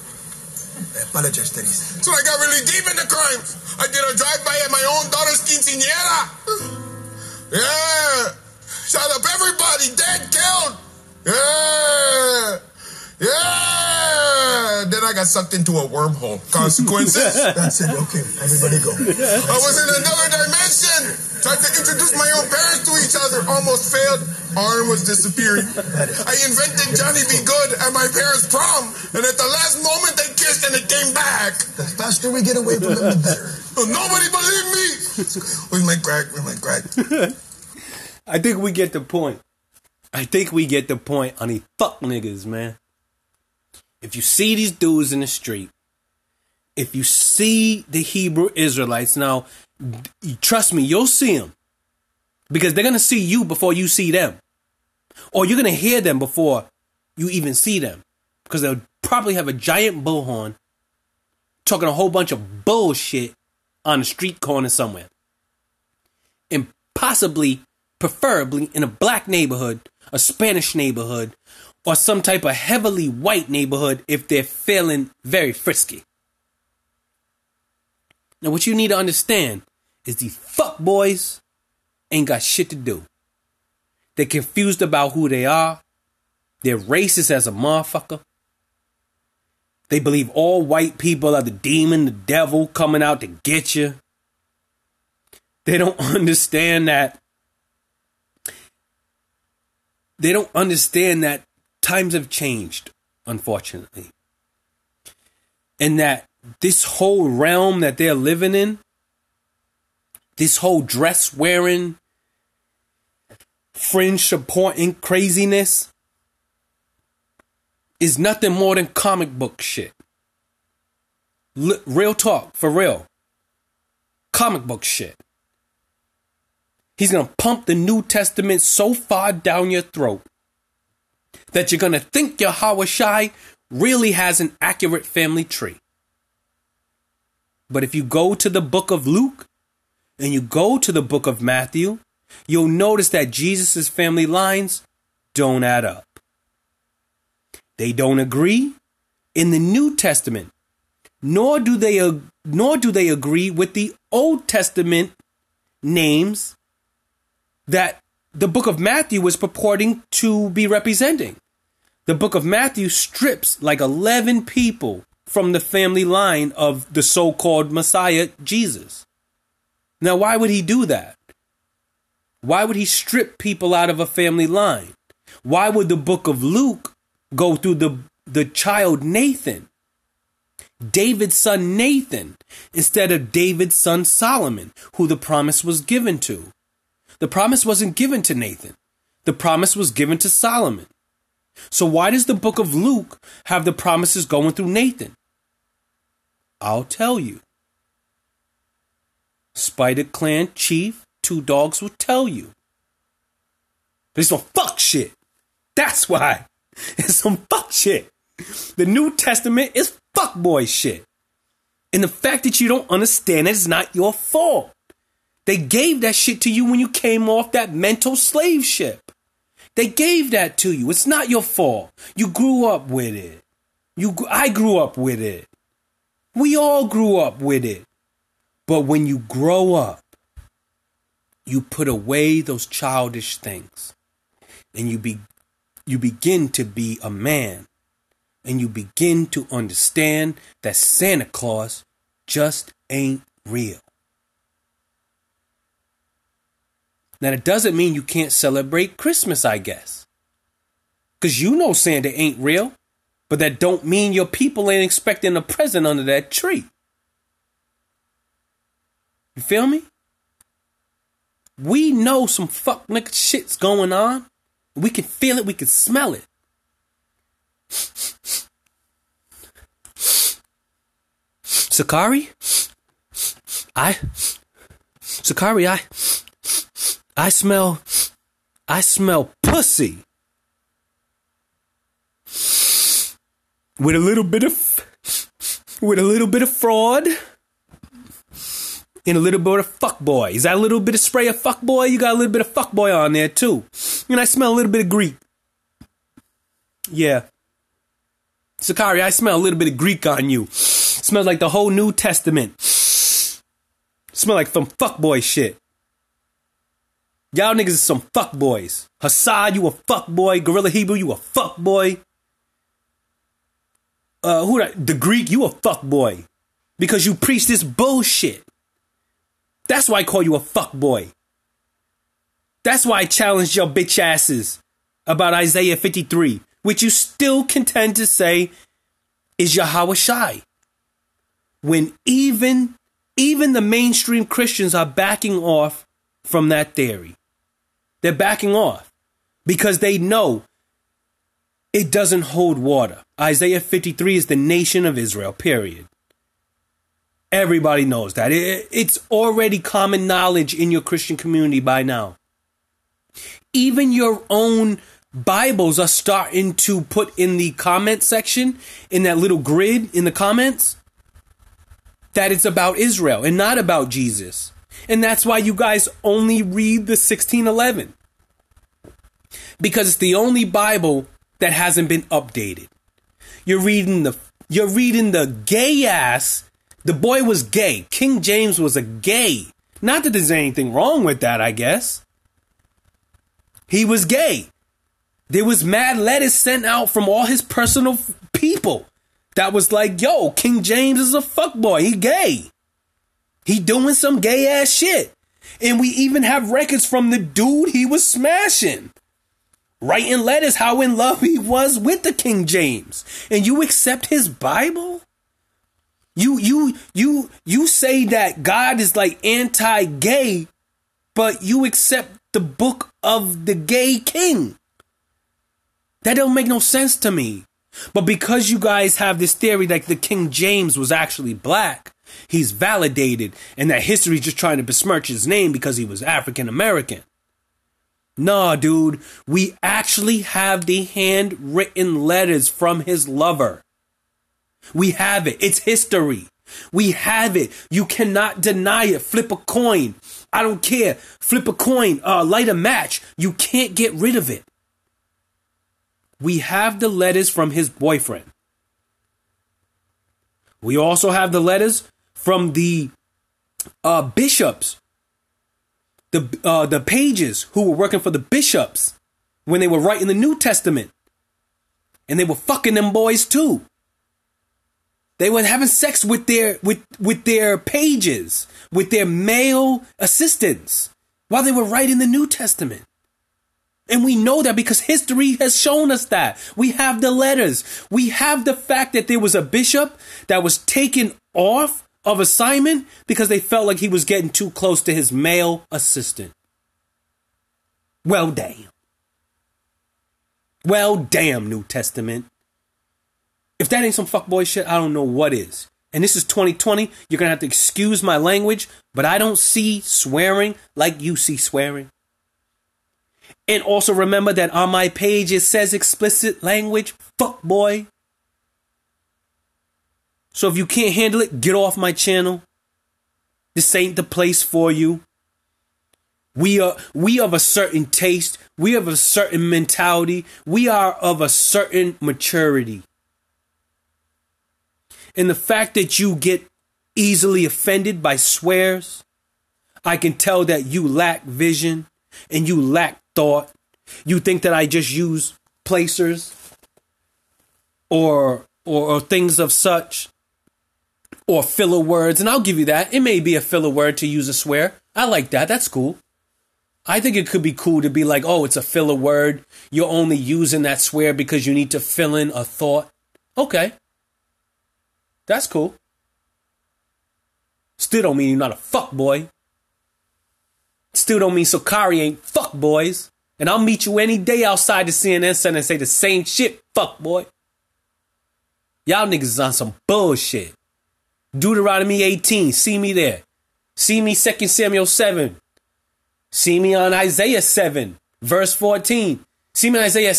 Speaker 8: I apologize, Teresa.
Speaker 3: So I got really deep in the crime. I did a drive-by at my own daughter's quinceañera. Yeah. Shot up everybody. Dead, killed. Yeah. Yeah. Then I got sucked into a wormhole. Consequences.
Speaker 8: That's it. Okay, everybody go.
Speaker 3: I was in another dimension. Tried to introduce my own parents to each other. Almost failed. Arm was disappearing. I invented Johnny Be Good at my parents' prom. And at the last moment, they kissed and it came back.
Speaker 8: The faster we get away from them, the better.
Speaker 3: Nobody believed me. Where's my crack? Where's my crack?
Speaker 1: I think we get the point. I think we get the point on these fuck niggas, man. If you see these dudes in the street, if you see the Hebrew Israelites, now, trust me, you'll see them. Because they're going to see you before you see them. Or you're going to hear them before you even see them. Because they'll probably have a giant bullhorn talking a whole bunch of bullshit on a street corner somewhere. And possibly, preferably, in a black neighborhood, a Spanish neighborhood, or some type of heavily white neighborhood if they're feeling very frisky. Now, what you need to understand is these fuck boys ain't got shit to do. They're confused about who they are. They're racist as a motherfucker. They believe all white people are the demon, the devil coming out to get you. They don't understand that. They don't understand that times have changed, unfortunately. And that this whole realm that they're living in, this whole dress wearing, fringe supporting craziness, is nothing more than comic book shit. L- real talk, for real. Comic book shit. He's going to pump the New Testament so far down your throat that you're going to think Yahawashi really has an accurate family tree. But if you go to the book of Luke and you go to the book of Matthew, you'll notice that Jesus' family lines don't add up. They don't agree in the New Testament, nor do they nor do they agree with the Old Testament names that the book of Matthew was purporting to be representing. The book of Matthew strips like 11 people from the family line of the so called Messiah, Jesus. Now, why would he do that? Why would he strip people out of a family line? Why would the book of Luke go through the, the child Nathan, David's son Nathan, instead of David's son Solomon, who the promise was given to? The promise wasn't given to Nathan, the promise was given to Solomon. So, why does the book of Luke have the promises going through Nathan? I'll tell you. Spider Clan Chief, Two Dogs will tell you. There's some fuck shit. That's why. It's some fuck shit. The New Testament is fuckboy shit. And the fact that you don't understand it is not your fault. They gave that shit to you when you came off that mental slave ship. They gave that to you. It's not your fault. You grew up with it. You I grew up with it. We all grew up with it. But when you grow up, you put away those childish things and you be you begin to be a man and you begin to understand that Santa Claus just ain't real. Now, it doesn't mean you can't celebrate Christmas, I guess. Because you know Santa ain't real, but that don't mean your people ain't expecting a present under that tree. You feel me? We know some fuck nigga shit's going on. We can feel it, we can smell it. Sicarii? I Sicarii, I I smell I smell pussy. With a little bit of with a little bit of fraud and a little bit of fuck boy. Is that a little bit of spray of fuck boy? You got a little bit of fuck boy on there too. And I smell a little bit of Greek. Yeah. Sicarii, I smell a little bit of Greek on you. Smells like the whole New Testament. Smell like some fuckboy shit. Y'all niggas is some fuckboys. Hassad, you a fuckboy. Gorilla Hebrew, you a fuckboy. Uh, who? The Greek, you a fuckboy. Because you preach this bullshit. That's why I call you a fuckboy. That's why I challenged your bitch asses about Isaiah 53, which you still contend to say is Yahawashi. When even even the mainstream Christians are backing off from that theory. They're backing off because they know it doesn't hold water. Isaiah 53 is the nation of Israel, period. Everybody knows that. it's already common knowledge in your Christian community by now. Even your own Bibles are starting to put in the comment section, in that little grid in the comments, that it's about Israel and not about Jesus. And that's why you guys only read the 1611. Because it's the only Bible that hasn't been updated. You're reading the you're reading the gay ass. The boy was gay. King James was a gay. Not that there's anything wrong with that, I guess. He was gay. There was mad letters sent out from all his personal people that was like, yo, King James is a fuckboy. He gay. He doing some gay ass shit. And we even have records from the dude he was smashing. Writing letters how in love he was with the King James. And you accept his Bible? You you you you say that God is like anti-gay, but you accept the book of the gay king. That don't make no sense to me. But because you guys have this theory that the King James was actually black, he's validated and that history's just trying to besmirch his name because he was African American. Nah, dude, we actually have the handwritten letters from his lover. We have it. It's history. We have it. You cannot deny it. Flip a coin. I don't care. Flip a coin. Uh, light a match. You can't get rid of it. We have the letters from his boyfriend. We also have the letters from the uh, bishops, the uh, the pages who were working for the bishops when they were writing the New Testament, and they were fucking them boys too. They were having sex with their with with their pages, with their male assistants, while they were writing the New Testament. And we know that because history has shown us that. We have the letters. We have the fact that there was a bishop that was taken off of assignment because they felt like he was getting too close to his male assistant. Well, damn. Well, damn, New Testament. If that ain't some fuckboy shit, I don't know what is. And this is 2020. You're gonna have to excuse my language, but I don't see swearing like you see swearing. And also remember that on my page it says explicit language, fuck boy. So if you can't handle it, get off my channel. This ain't the place for you. We are we of a certain taste, we of a certain mentality, we are of a certain maturity. And the fact that you get easily offended by swears, I can tell that you lack vision and you lack thought. You think that I just use placers or, or or, things of such or filler words, and I'll give you that. It may be a filler word to use a swear. I like that. That's cool. I think it could be cool to be like, oh, it's a filler word. You're only using that swear because you need to fill in a thought. Okay. That's cool. Still don't mean you're not a fuck boy. Still don't mean Sicarii ain't fuck boys. And I'll meet you any day outside the CNN Center and say the same shit, fuck boy. Y'all niggas on some bullshit. Deuteronomy 18, see me there. See me 2 Samuel 7. See me on Isaiah 7, verse 14. See me Isaiah,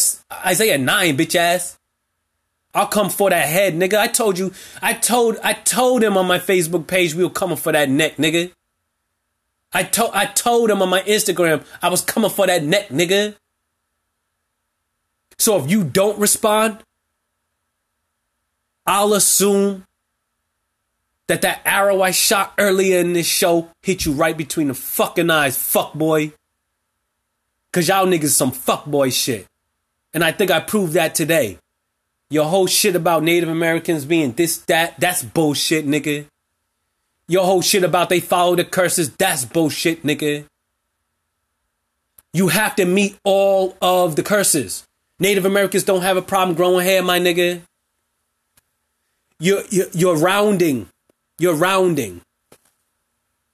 Speaker 1: Isaiah 9, bitch ass. I'll come for that head, nigga. I told you, I told, I told him on my Facebook page we were coming for that neck, nigga. I told I told him on my Instagram I was coming for that neck, nigga. So if you don't respond, I'll assume that that arrow I shot earlier in this show hit you right between the fucking eyes, fuck boy. Cause y'all niggas some fuck boy shit. And I think I proved that today. Your whole shit about Native Americans being this, that, that's bullshit, nigga. Your whole shit about they follow the curses, that's bullshit, nigga. You have to meet all of the curses. Native Americans don't have a problem growing hair, my nigga. You're, you're, you're rounding. You're rounding.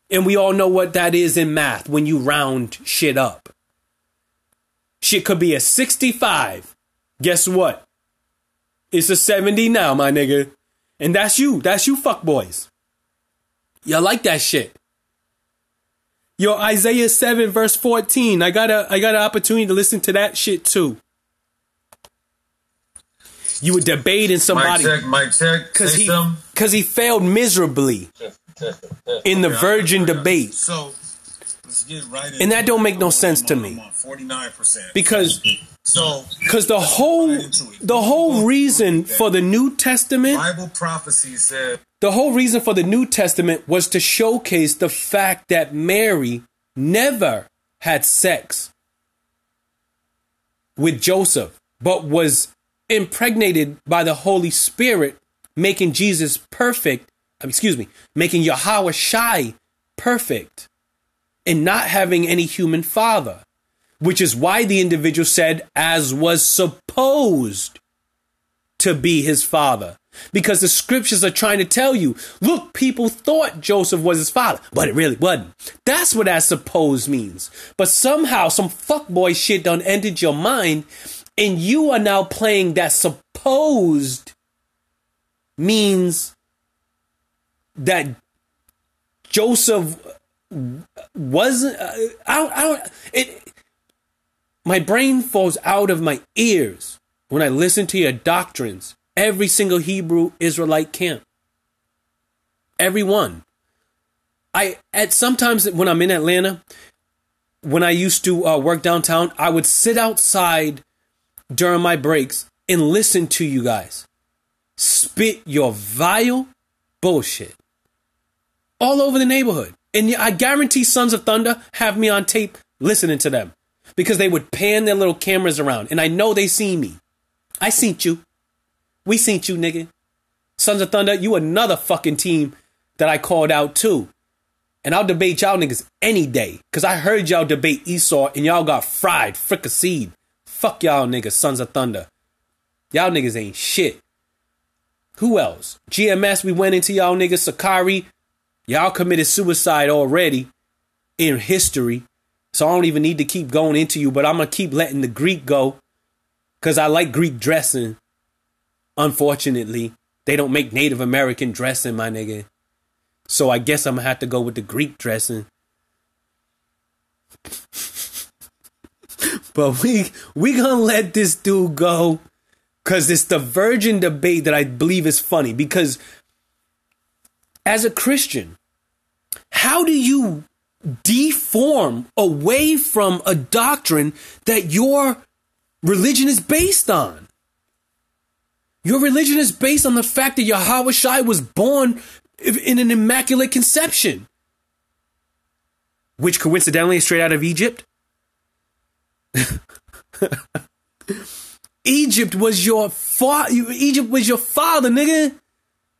Speaker 1: And we all know what that is in math when you round shit up. Shit could be a 65. Guess what? It's a 70 now, my nigga. And that's you. That's you, fuck boys. Y'all like that shit. Yo, Isaiah 7 verse 14. I got a I got an opportunity to listen to that shit too. You were debating somebody.
Speaker 9: Mike check, Mike check.
Speaker 1: Cause he, cause he failed miserably in the virgin debate.
Speaker 9: So let's get right
Speaker 1: And that don't make no sense to me.
Speaker 9: Forty-nine percent.
Speaker 1: Because
Speaker 9: So
Speaker 1: because the whole the whole reason for the New Testament
Speaker 9: Bible prophecy said
Speaker 1: the whole reason for the New Testament was to showcase the fact that Mary never had sex with Joseph, but was impregnated by the Holy Spirit, making Jesus perfect. um, Excuse me, making Yahawashi perfect and not having any human father, which is why the individual said, as was supposed to be his father. Because the scriptures are trying to tell you, look, people thought Joseph was his father, but it really wasn't. That's what as supposed means. But somehow some fuckboy shit done entered your mind, and you are now playing that supposed means that Joseph wasn't. Uh, I don't. It. My brain falls out of my ears when I listen to your doctrines. Every single Hebrew Israelite camp. Every one. I at sometimes when I'm in Atlanta, when I used to uh, work downtown, I would sit outside during my breaks and listen to you guys spit your vile bullshit all over the neighborhood. And I guarantee Sons of Thunder have me on tape listening to them because they would pan their little cameras around and I know they see me. I seen you. We seen you, nigga. Sons of Thunder, you another fucking team that I called out too. And I'll debate y'all niggas any day. Cause I heard y'all debate Esau and y'all got fried, fricasseed. Fuck y'all niggas, Sons of Thunder. Y'all niggas ain't shit. Who else? GMS, we went into y'all niggas. Sicarii, y'all committed suicide already in history. So I don't even need to keep going into you, but I'm gonna keep letting the Greek go. Cause I like Greek dressing. Unfortunately, they don't make Native American dressing, my nigga. So I guess I'm gonna have to go with the Greek dressing. But we we gonna let this dude go because it's the virgin debate that I believe is funny. Because as a Christian, how do you deform away from a doctrine that your religion is based on? Your religion is based on the fact that Yahawashi was born in an immaculate conception, which coincidentally is straight out of Egypt. Egypt was your father. Egypt was your father, nigga.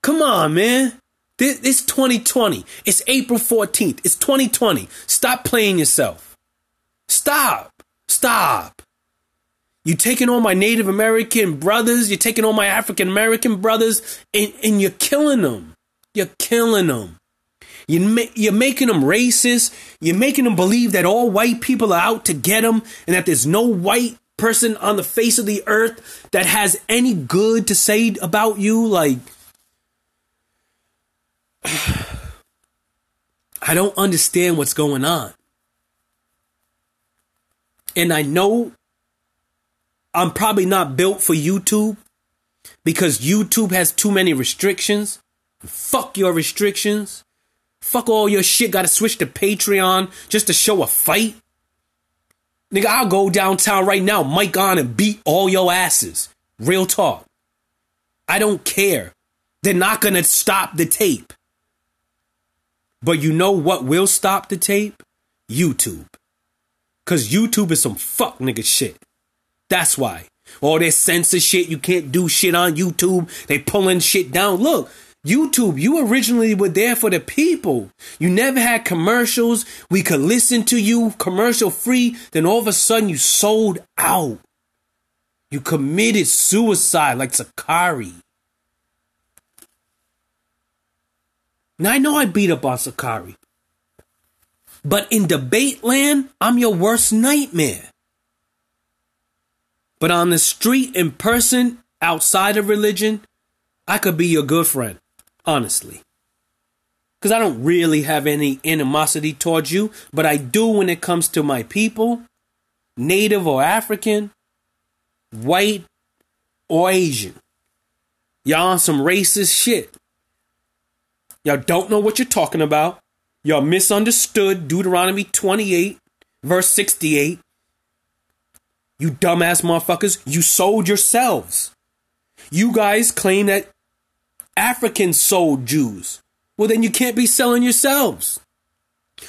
Speaker 1: Come on, man. This, it's 2020. It's April 14th. It's 2020. Stop playing yourself. Stop. Stop. You're taking on my Native American brothers, you're taking on my African American brothers, and, and you're killing them. You're killing them. You're making them racist. You're making them believe that all white people are out to get them and that there's no white person on the face of the earth that has any good to say about you. Like, I don't understand what's going on. And I know I'm probably not built for YouTube because YouTube has too many restrictions. Fuck your restrictions. Fuck all your shit. Gotta switch to Patreon just to show a fight. Nigga, I'll go downtown right now, mic on, and beat all your asses. Real talk. I don't care. They're not gonna stop the tape. But you know what will stop the tape? YouTube. Cause YouTube is some fuck nigga shit. That's why. All this censor shit, you can't do shit on YouTube. They pulling shit down. Look, YouTube, you originally were there for the people. You never had commercials. We could listen to you commercial free. Then all of a sudden you sold out. You committed suicide like Sicarii. Now I know I beat up on Sicarii. But in debate land, I'm your worst nightmare. But on the street, in person, outside of religion, I could be your good friend honestly. Because I don't really have any animosity towards you, but I do when it comes to my people, native or African, white or Asian. Y'all on some racist shit. Y'all don't know what you're talking about. Y'all misunderstood Deuteronomy 28, verse 68. You dumbass motherfuckers, you sold yourselves. You guys claim that Africans sold Jews. Well, then you can't be selling yourselves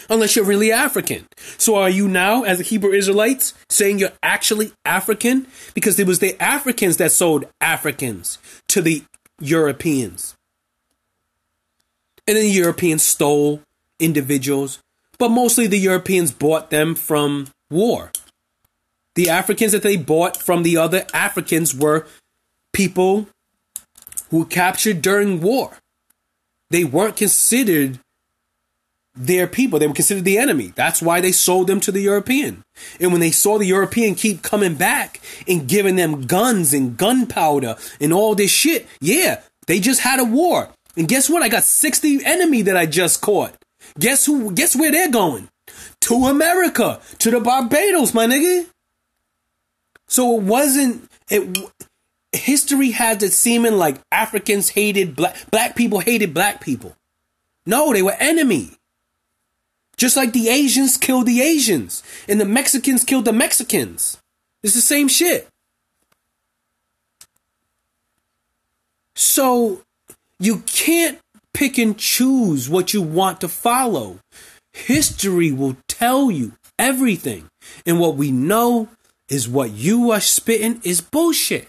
Speaker 1: unless you're really African. So are you now, as a Hebrew Israelites, saying you're actually African? Because it was the Africans that sold Africans to the Europeans. And then the Europeans stole individuals, but mostly the Europeans bought them from war. The Africans that they bought from the other Africans were people who were captured during war. They weren't considered their people. They were considered the enemy. That's why they sold them to the European. And when they saw the European keep coming back and giving them guns and gunpowder and all this shit, yeah, they just had a war. And guess what? I got 60 enemy that I just caught. Guess who? Guess where they're going? To America, to the Barbados, my nigga. So it wasn't. It history has it seeming like Africans hated black black people hated black people. No, they were enemy. Just like the Asians killed the Asians and the Mexicans killed the Mexicans. It's the same shit. So you can't pick and choose what you want to follow. History will tell you everything. And what we know is what you are spitting is bullshit.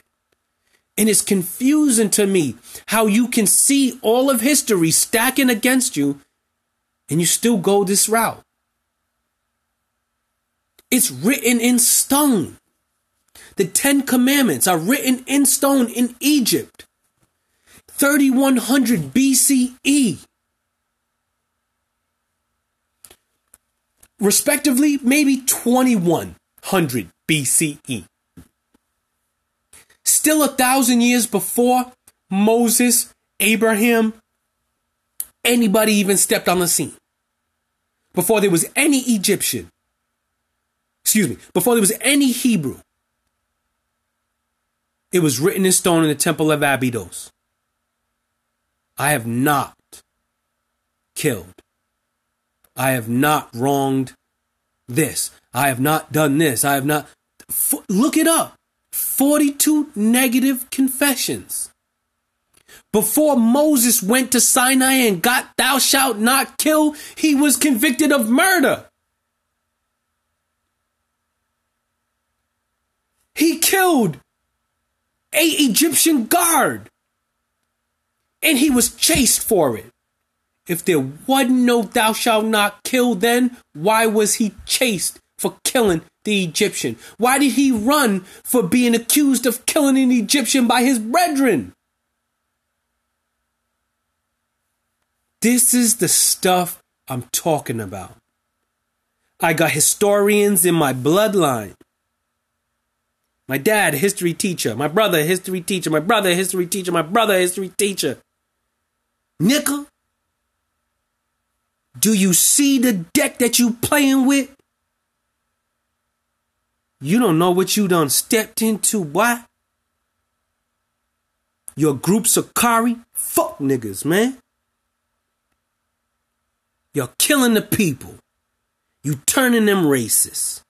Speaker 1: And it's confusing to me how you can see all of history stacking against you and you still go this route. It's written in stone. The Ten Commandments are written in stone in Egypt. 3100 BCE. Respectively, maybe 2100 BCE. Still a thousand years before Moses, Abraham, anybody even stepped on the scene. Before there was any Egyptian. Excuse me. Before there was any Hebrew. It was written in stone in the temple of Abydos. I have not killed. I have not wronged this. I have not done this. I have not. F- look it up. 42 negative confessions. Before Moses went to Sinai and got thou shalt not kill, he was convicted of murder. He killed a Egyptian guard. And he was chased for it. If there wasn't no thou shalt not kill then, why was he chased for killing the Egyptian? Why did he run for being accused of killing an Egyptian by his brethren? This is the stuff I'm talking about. I got historians in my bloodline. My dad, history teacher. My brother, history teacher. My brother, history teacher. My brother, history teacher. Nickel, do you see the deck that you playing with? You don't know what you done stepped into, why? Your group Sicarii? Fuck niggas, man. You're killing the people. You turning them racist.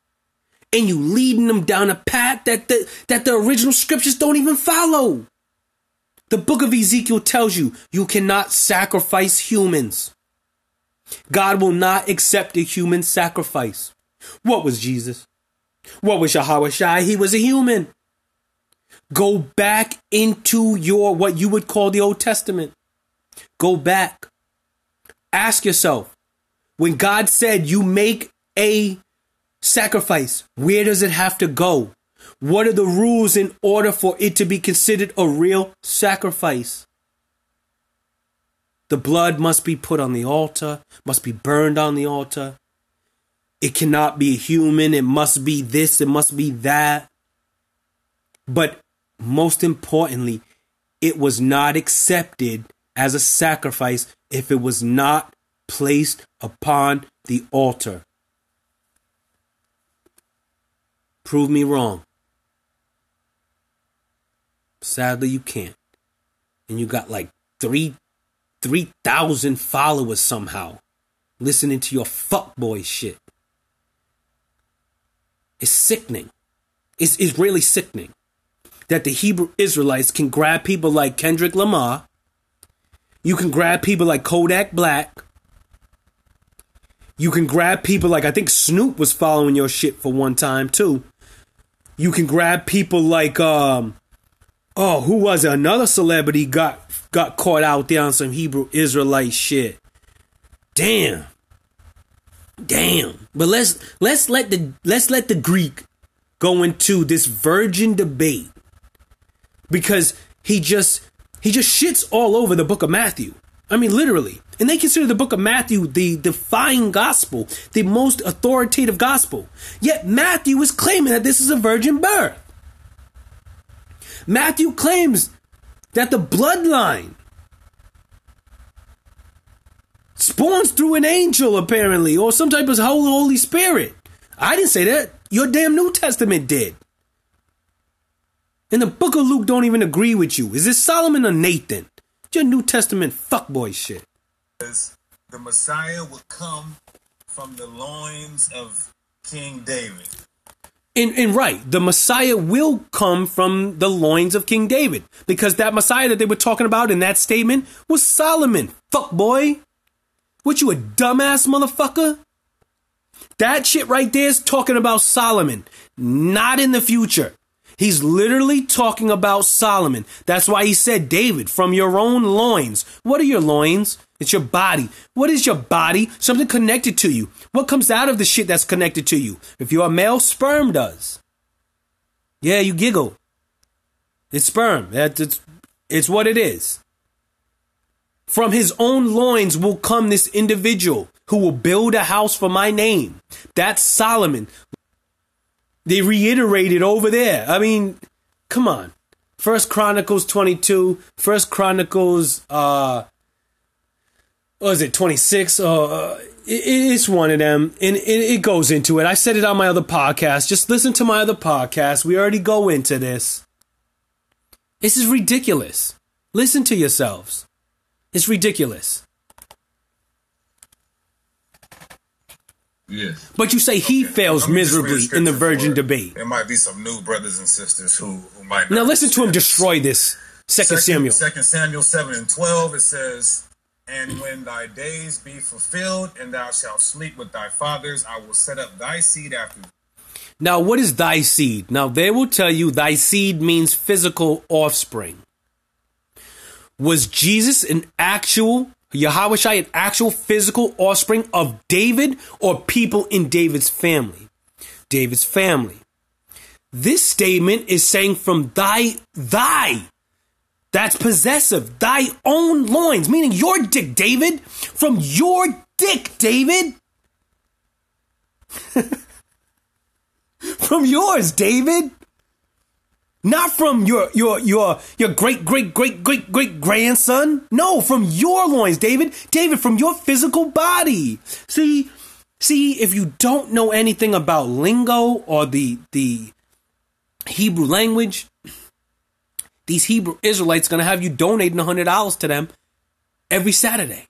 Speaker 1: And you leading them down a path that the, that the original scriptures don't even follow. The book of Ezekiel tells you you cannot sacrifice humans. God will not accept a human sacrifice. What was Jesus? What was Yahawashi? He was a human. Go back into your what you would call the Old Testament. Go back. Ask yourself, when God said you make a sacrifice, where does it have to go? What are the rules in order for it to be considered a real sacrifice? The blood must be put on the altar, must be burned on the altar. It cannot be a human. It must be this. It must be that. But most importantly, it was not accepted as a sacrifice if it was not placed upon the altar. Prove me wrong. Sadly, you can't. And you got like three, three thousand followers somehow listening to your fuckboy shit. It's sickening. It's, it's really sickening that the Hebrew Israelites can grab people like Kendrick Lamar. You can grab people like Kodak Black. You can grab people like I think Snoop was following your shit for one time too. You can grab people like um oh who was it? Another celebrity got got caught out there on some Hebrew Israelite shit. Damn. Damn. But let's let's let the let's let the Greek go into this virgin debate because he just he just shits all over the book of Matthew. I mean, literally. And they consider the book of Matthew the defying gospel, the most authoritative gospel. Yet Matthew is claiming that this is a virgin birth. Matthew claims that the bloodline spawns through an angel, apparently, or some type of Holy, Holy Spirit. I didn't say that. Your damn New Testament did. And the book of Luke don't even agree with you. Is it Solomon or Nathan? Your New Testament fuckboy shit.
Speaker 9: The Messiah would come from the loins of King David.
Speaker 1: And, and right, the Messiah will come from the loins of King David. Because that Messiah that they were talking about in that statement was Solomon. Fuck boy. What you a dumbass motherfucker? That shit right there is talking about Solomon, not in the future. He's literally talking about Solomon. That's why he said, David, from your own loins. What are your loins? It's your body. What is your body? Something connected to you. What comes out of the shit that's connected to you? If you're a male, sperm does. Yeah, you giggle. It's sperm. That's it's, it's what it is. From his own loins will come this individual who will build a house for my name. That's Solomon. They reiterated over there. I mean, come on. First Chronicles 22, First Chronicles, uh, what is it, 26? Uh, it, it's one of them, and it goes into it. I said it on my other podcast. Just listen to my other podcast. We already go into this. This is ridiculous. Listen to yourselves. It's ridiculous.
Speaker 9: Yes.
Speaker 1: But you say he fails miserably in the virgin debate.
Speaker 9: There might be some new brothers and sisters who, who might
Speaker 1: Now listen to him destroy this. Second Samuel.
Speaker 9: Second Samuel 7 and 12, it says, And when thy days be fulfilled, and thou shalt sleep with thy fathers, I will set up thy seed after thee.
Speaker 1: Now, what is thy seed? Now, they will tell you thy seed means physical offspring. Was Jesus an actual, Yahawashi, an actual physical offspring of David or people in David's family? David's family. This statement is saying from thy, thy, that's possessive, thy own loins, meaning your dick, David, from your dick, David. from yours, David. Not from your your your your great great great great great grandson. No, from your loins, David. David, from your physical body. See, see, if you don't know anything about lingo or the the Hebrew language, these Hebrew Israelites gonna have you donating hundred dollars to them every Saturday.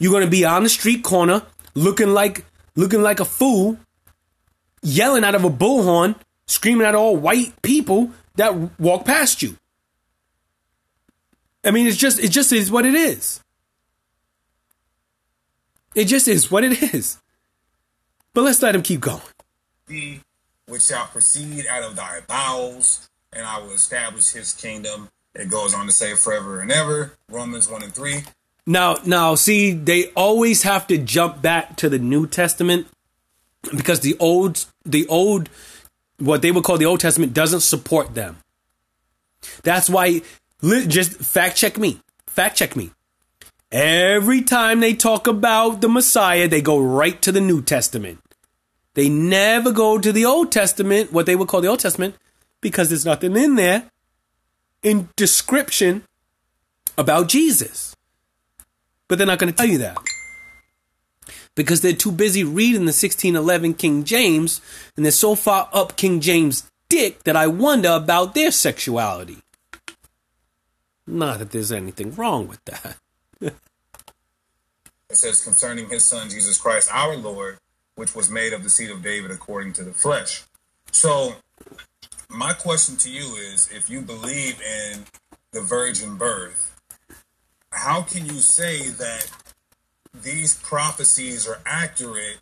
Speaker 1: You're gonna be on the street corner looking like looking like a fool, yelling out of a bullhorn, screaming at all white people that walk past you. I mean, it's just it just is what it is. It just is what it is. But let's let him keep going.
Speaker 9: which shall proceed out of thy bowels, and I will establish his kingdom. It goes on to say forever and ever. Romans 1 and 3.
Speaker 1: Now, now, see, they always have to jump back to the New Testament because the old, the old, what they would call the Old Testament doesn't support them. That's why, just fact check me, fact check me. Every time they talk about the Messiah, they go right to the New Testament. They never go to the Old Testament, what they would call the Old Testament, because there's nothing in there in description about Jesus. But they're not going to tell you that. Because they're too busy reading the 1611 King James, and they're so far up King James' dick that I wonder about their sexuality. Not that there's anything wrong with that.
Speaker 9: It says concerning his son Jesus Christ, our Lord, which was made of the seed of David according to the flesh. So, my question to you is if you believe in the virgin birth, how can you say that these prophecies are accurate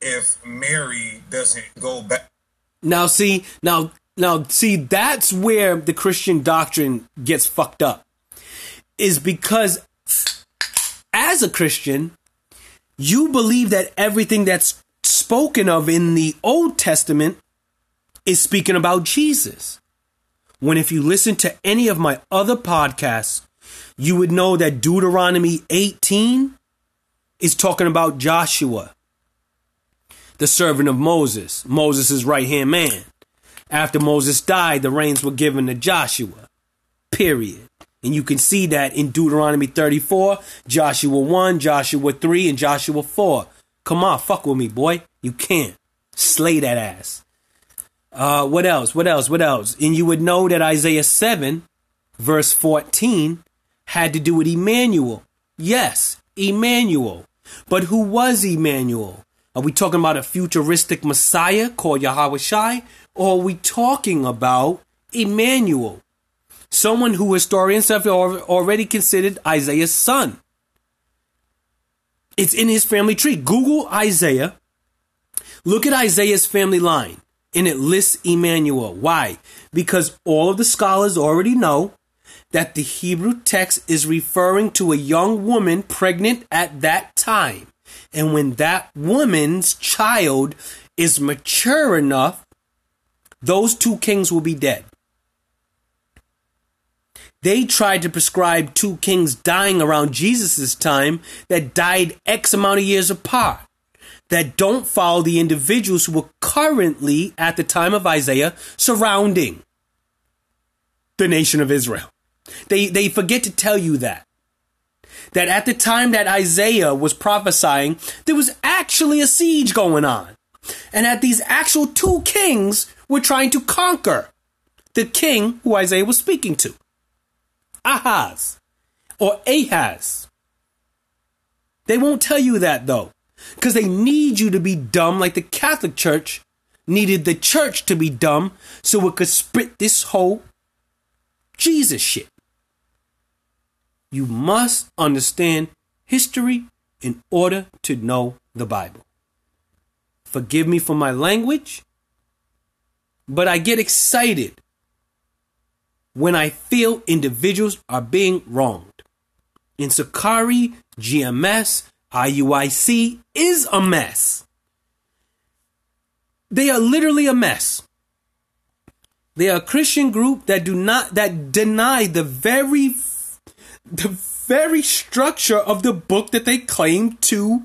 Speaker 9: if Mary doesn't go back?
Speaker 1: Now see, now now see that's where the Christian doctrine gets fucked up. Is because as a Christian, you believe that everything that's spoken of in the Old Testament is speaking about Jesus. When if you listen to any of my other podcasts, you would know that Deuteronomy 18 is talking about Joshua, the servant of Moses, Moses' right hand man. After Moses died, the reins were given to Joshua. Period. And you can see that in Deuteronomy 34, Joshua 1, Joshua 3, and Joshua 4. Come on, fuck with me, boy. You can't. Slay that ass. Uh, what else? What else? What else? And you would know that Isaiah 7, verse 14, had to do with Emmanuel. Yes, Emmanuel. But who was Emmanuel? Are we talking about a futuristic Messiah called Yahawashi? Or are we talking about Emmanuel? Someone who historians have already considered Isaiah's son. It's in his family tree. Google Isaiah. Look at Isaiah's family line and it lists Emmanuel. Why? Because all of the scholars already know that the Hebrew text is referring to a young woman pregnant at that time. And when that woman's child is mature enough, those two kings will be dead. They tried to prescribe two kings dying around Jesus' time that died X amount of years apart that don't follow the individuals who were currently, at the time of Isaiah, surrounding the nation of Israel. They, they forget to tell you that. That at the time that Isaiah was prophesying, there was actually a siege going on. And that these actual two kings were trying to conquer the king who Isaiah was speaking to. Ahaz or Ahaz. They won't tell you that though because they need you to be dumb like the Catholic Church needed the church to be dumb so it could spit this whole Jesus shit. You must understand history in order to know the Bible. Forgive me for my language, but I get excited when I feel individuals are being wronged. In Sicarii, GMS, IUIC is a mess. They are literally a mess. They are a Christian group that do not that deny the very the very structure of the book that they claim to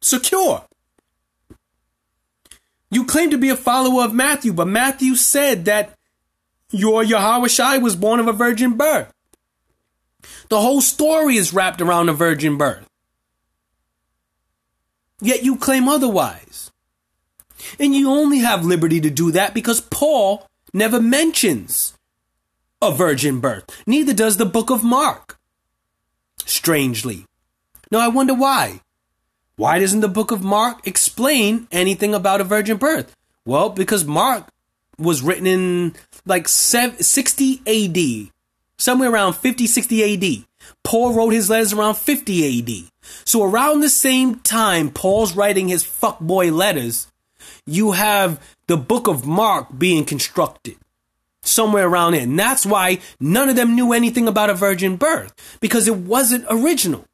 Speaker 1: secure. You claim to be a follower of Matthew, but Matthew said that your Yahawashi was born of a virgin birth. The whole story is wrapped around a virgin birth. Yet you claim otherwise. And you only have liberty to do that because Paul never mentions a virgin birth. Neither does the book of Mark. Strangely. Now I wonder why. Why doesn't the book of Mark explain anything about a virgin birth? Well, because Mark was written in like 60 AD, somewhere around 50, 60 AD. Paul wrote his letters around 50 AD. So around the same time Paul's writing his fuckboy letters, you have the book of Mark being constructed. Somewhere around there. And that's why none of them knew anything about a virgin birth. Because it wasn't original.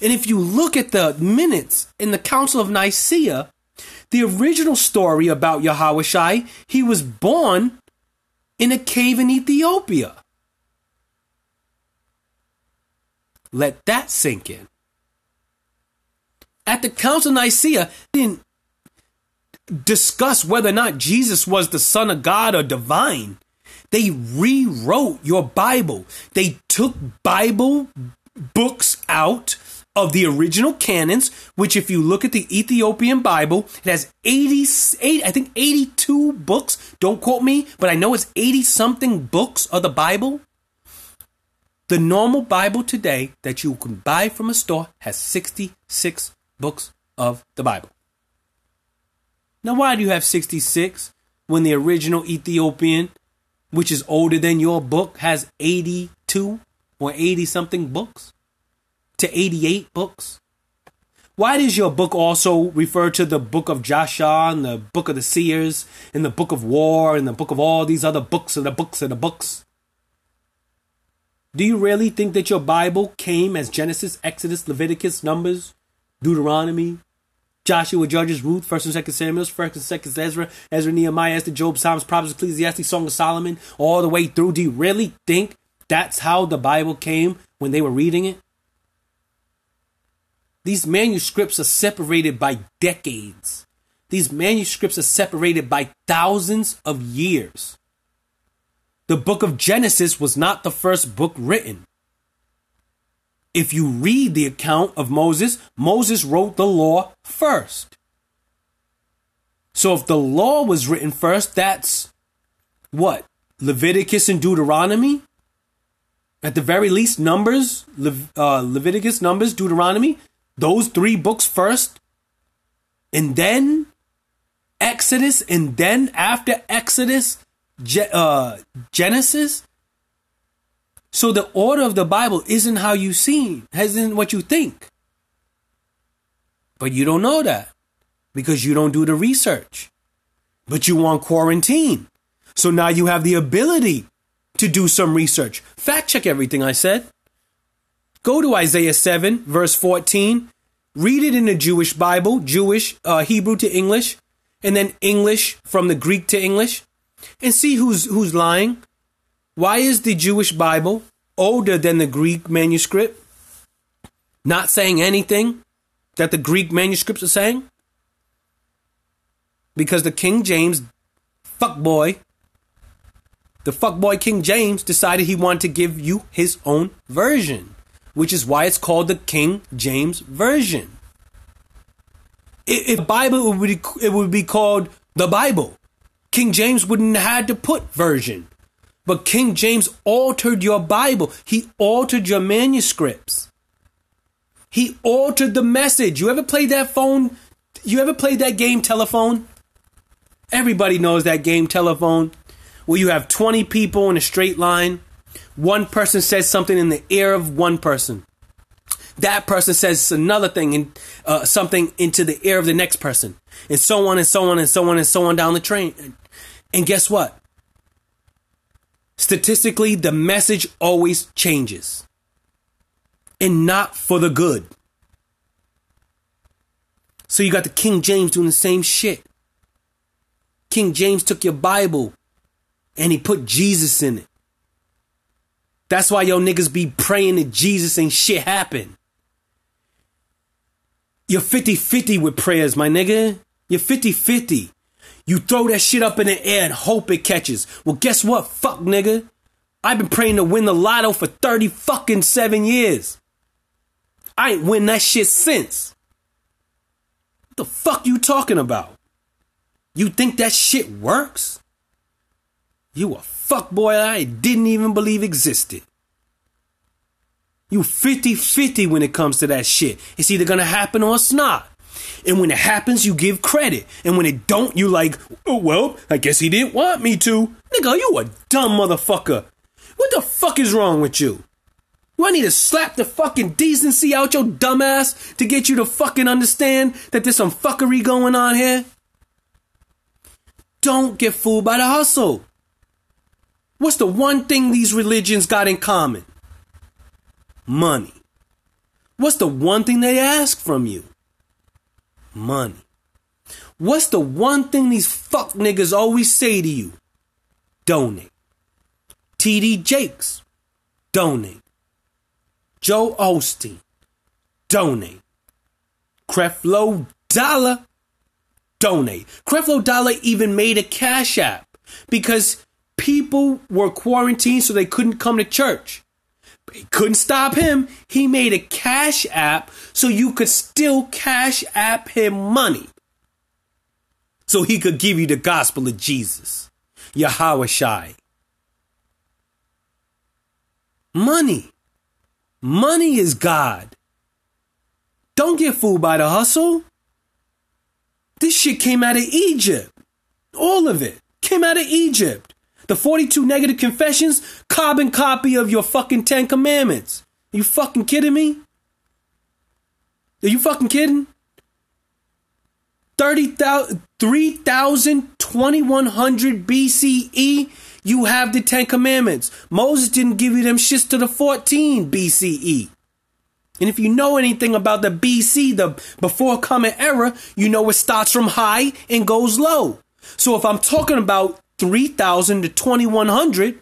Speaker 1: And if you look at the minutes in the Council of Nicaea, the original story about Yahawashi, he was born in a cave in Ethiopia. Let that sink in at the Council of Nicaea they didn't discuss whether or not Jesus was the Son of God or divine. They rewrote your Bible. They took Bible books out of the original canons, which if you look at the Ethiopian Bible, it has 88, I think 82 books. Don't quote me, but I know it's 80 something books of the Bible. The normal Bible today that you can buy from a store has 66 books of the Bible. Now, why do you have 66 when the original Ethiopian, which is older than your book, has 82 or 80 something books to 88 books? Why does your book also refer to the book of Joshua and the book of the seers and the book of war and the book of all these other books and the books and the books? Do you really think that your Bible came as Genesis, Exodus, Leviticus, Numbers, Deuteronomy, Joshua, Judges, Ruth, First and Second Samuel, First and Second Ezra, Ezra, Nehemiah, Esther, Job, Psalms, Proverbs, Ecclesiastes, Song of Solomon, all the way through. Do you really think that's how the Bible came when they were reading it? These manuscripts are separated by decades. These manuscripts are separated by thousands of years. The book of Genesis was not the first book written. If you read the account of Moses, Moses wrote the law first. So if the law was written first, that's what? Leviticus and Deuteronomy? At the very least, Numbers, Le- uh, Leviticus, Numbers, Deuteronomy, those three books first, and then Exodus, and then after Exodus, Ge- uh, Genesis. So the order of the Bible isn't how you see, isn't what you think. But you don't know that because you don't do the research. But you want quarantine. So now you have the ability to do some research. Fact check everything I said. Go to Isaiah 7, verse 14. Read it in the Jewish Bible, Jewish, uh, Hebrew to English, and then English from the Greek to English, and see who's, who's lying. Why is the Jewish Bible older than the Greek manuscript? Not saying anything that the Greek manuscripts are saying? Because the King James fuckboy, the fuckboy King James decided he wanted to give you his own version, which is why it's called the King James Version. If the Bible would be, it would be called the Bible. King James wouldn't have had to put version. But King James altered your Bible. He altered your manuscripts. He altered the message. You ever played that phone? You ever played that game telephone? Everybody knows that game telephone where you have 20 people in a straight line. One person says something in the ear of one person. That person says another thing and uh, something into the ear of the next person, and so on and so on and so on and so on down the train. And guess what? Statistically, the message always changes, and not for the good. So you got the King James doing the same shit. King James took your Bible and he put Jesus in it. That's why yo niggas be praying to Jesus and shit happen. You're 50 50 with prayers, my nigga. You're 50 50. You throw that shit up in the air and hope it catches. Well, guess what? Fuck, nigga. I've been praying to win the lotto for 30 fucking seven years. I ain't win that shit since. What the fuck you talking about? You think that shit works? You a fuckboy I didn't even believe existed. You 50 50 when it comes to that shit. It's either gonna happen or it's not. And when it happens, you give credit. And when it don't, you like, oh, well, I guess he didn't want me to. Nigga, you a dumb motherfucker. What the fuck is wrong with you? Do I need to slap the fucking decency out your dumbass to get you to fucking understand that there's some fuckery going on here? Don't get fooled by the hustle. What's the one thing these religions got in common? Money. What's the one thing they ask from you? Money. What's the one thing these fuck niggas always say to you? Donate. TD Jakes, donate. Joe Osteen, donate. Creflo Dollar, donate. Creflo Dollar even made a cash app because people were quarantined so they couldn't come to church. He couldn't stop him. He made a cash app so you could still cash app him money. So he could give you the gospel of Jesus. Yahawashi. Money. Money is God. Don't get fooled by the hustle. This shit came out of Egypt. All of it came out of Egypt. The 42 negative confessions, carbon copy of your fucking 10 commandments. Are you fucking kidding me? Are you fucking kidding? 30,000, 3,000, 2100 BCE, you have the 10 commandments. Moses didn't give you them shits to the 14 BCE. And if you know anything about the BC, the before coming era, you know it starts from high and goes low. So if I'm talking about 3000 to 2100,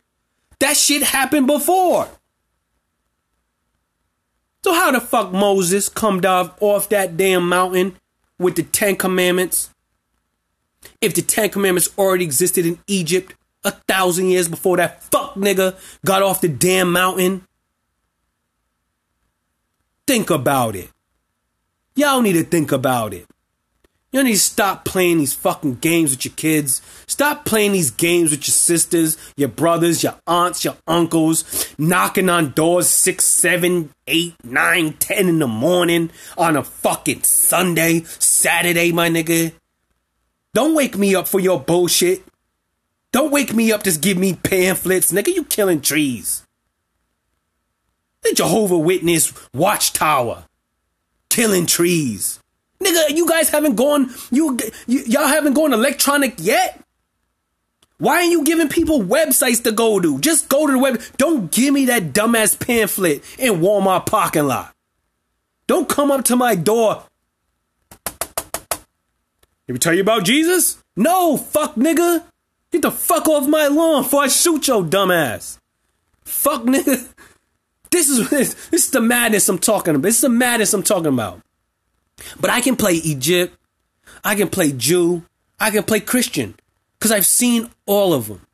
Speaker 1: That shit happened before. So how the fuck Moses come down off that damn mountain with the Ten Commandments? If the Ten Commandments already existed in Egypt a thousand years before that fuck nigga got off the damn mountain? Think about it. Y'all need to think about it. You need to stop playing these fucking games with your kids. Stop playing these games with your sisters, your brothers, your aunts, your uncles, knocking on doors six, seven, eight, nine, ten in the morning on a fucking Sunday, Saturday, my nigga. Don't wake me up for your bullshit. Don't wake me up just give me pamphlets, nigga. You killing trees. The Jehovah Witness Watchtower killing trees. Nigga, you guys haven't gone you, you y'all haven't gone electronic yet? Why aren't you giving people websites to go to? Just go to the web. Don't give me that dumbass pamphlet in Walmart parking lot. Don't come up to my door. Let me tell you about Jesus? No, fuck nigga. Get the fuck off my lawn before I shoot your dumbass. Fuck nigga. This is this is the madness I'm talking about. This is the madness I'm talking about. But I can play Egypt. I can play Jew. I can play Christian because I've seen all of them.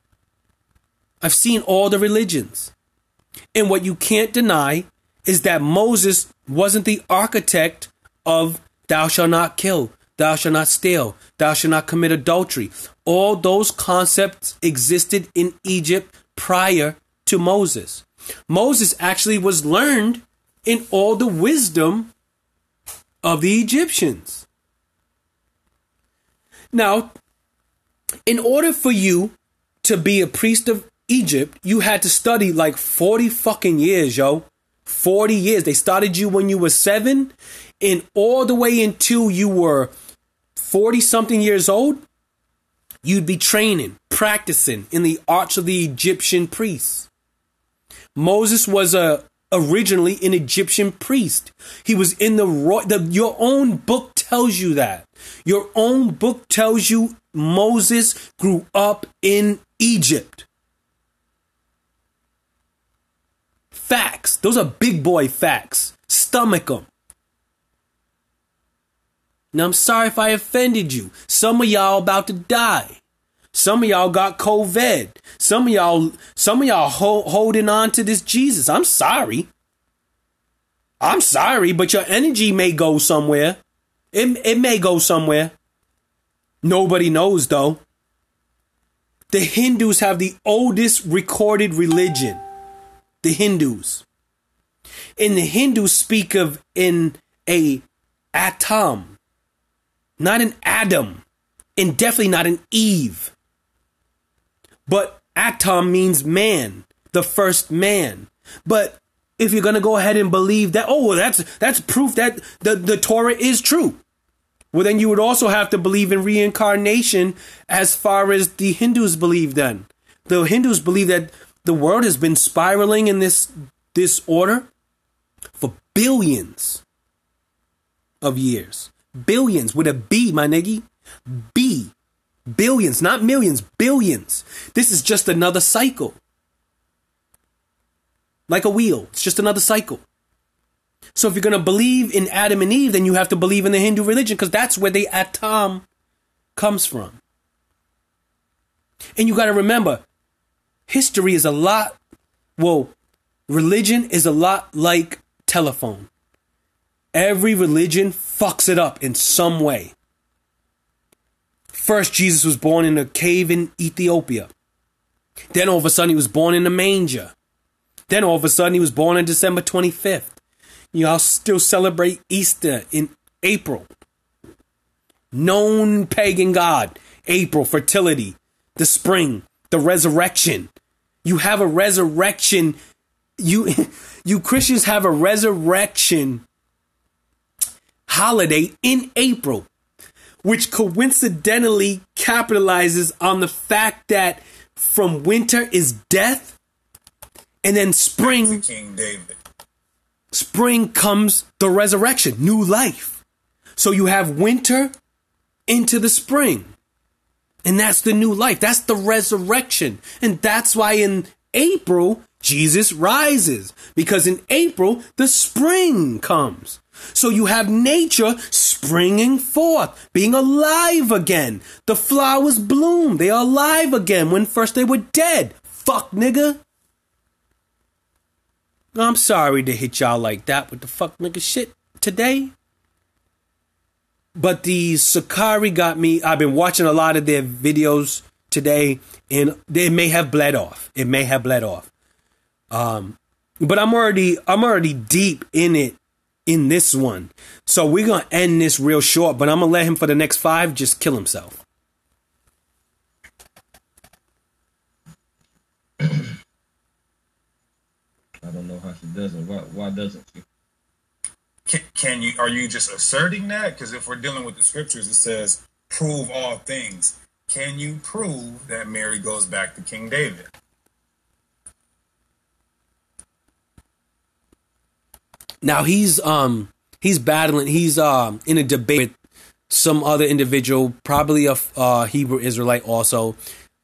Speaker 1: I've seen all the religions. And what you can't deny is that Moses wasn't the architect of thou shalt not kill, thou shalt not steal, thou shalt not commit adultery. All those concepts existed in Egypt prior to Moses. Moses actually was learned in all the wisdom of the Egyptians. Now, in order for you to be a priest of Egypt, you had to study like 40 fucking years, yo. 40 years. They started you when you were seven, and all the way until you were 40 something years old, you'd be training, practicing in the arts of the Egyptian priests. Moses was a originally an Egyptian priest. He was in the royal. The, your own book tells you that. Your own book tells you Moses grew up in Egypt. Facts. Those are big boy facts. Stomach them. Now I'm sorry if I offended you. Some of y'all about to die. Some of y'all got COVID. Some of y'all, some of y'all ho- holding on to this Jesus. I'm sorry. I'm sorry, but your energy may go somewhere. It, it may go somewhere. Nobody knows though. The Hindus have the oldest recorded religion. The Hindus. And the Hindus speak of in a atom, not an Adam, and definitely not an Eve. But atom means man, the first man. But if you're gonna go ahead and believe that, oh, well, that's that's proof that the, the Torah is true. Well, then you would also have to believe in reincarnation as far as the Hindus believe then. The Hindus believe that the world has been spiraling in this this order for billions of years. Billions with a B, my nigga. B. Billions, not millions, billions. This is just another cycle. Like a wheel, it's just another cycle. So if you're going to believe in Adam and Eve, then you have to believe in the Hindu religion because that's where the atom comes from. And you got to remember, history is a lot, well, religion is a lot like telephone. Every religion fucks it up in some way. First, Jesus was born in a cave in Ethiopia. Then all of a sudden, he was born in a manger. Then all of a sudden, he was born on December 25th. Y'all still celebrate Easter in April. Known pagan god, April, fertility, the spring, the resurrection. You have a resurrection. You, you Christians have a resurrection holiday in April which coincidentally capitalizes on the fact that from winter is death and then spring
Speaker 9: King David.
Speaker 1: spring comes the resurrection new life so you have winter into the spring and that's the new life that's the resurrection and that's why in April, Jesus rises because in April, the spring comes. So you have nature springing forth, being alive again. The flowers bloom. They are alive again when first they were dead. Fuck, nigga. I'm sorry to hit y'all like that with the fuck nigga shit today. But the Sicarii got me. I've been watching a lot of their videos today, and they may have bled off. It may have bled off. Um, but I'm already I'm already deep in it in this one. So we're gonna end this real short, but I'm gonna let him for the next five just kill himself.
Speaker 10: I don't know how she doesn't. Why, why doesn't she?
Speaker 9: Can, can you? Are you just asserting that? Because if we're dealing with the scriptures, it says, "Prove all things." Can you prove that Mary goes back to King David?
Speaker 1: Now he's um he's battling. He's um in a debate with some other individual, probably a uh, Hebrew Israelite also.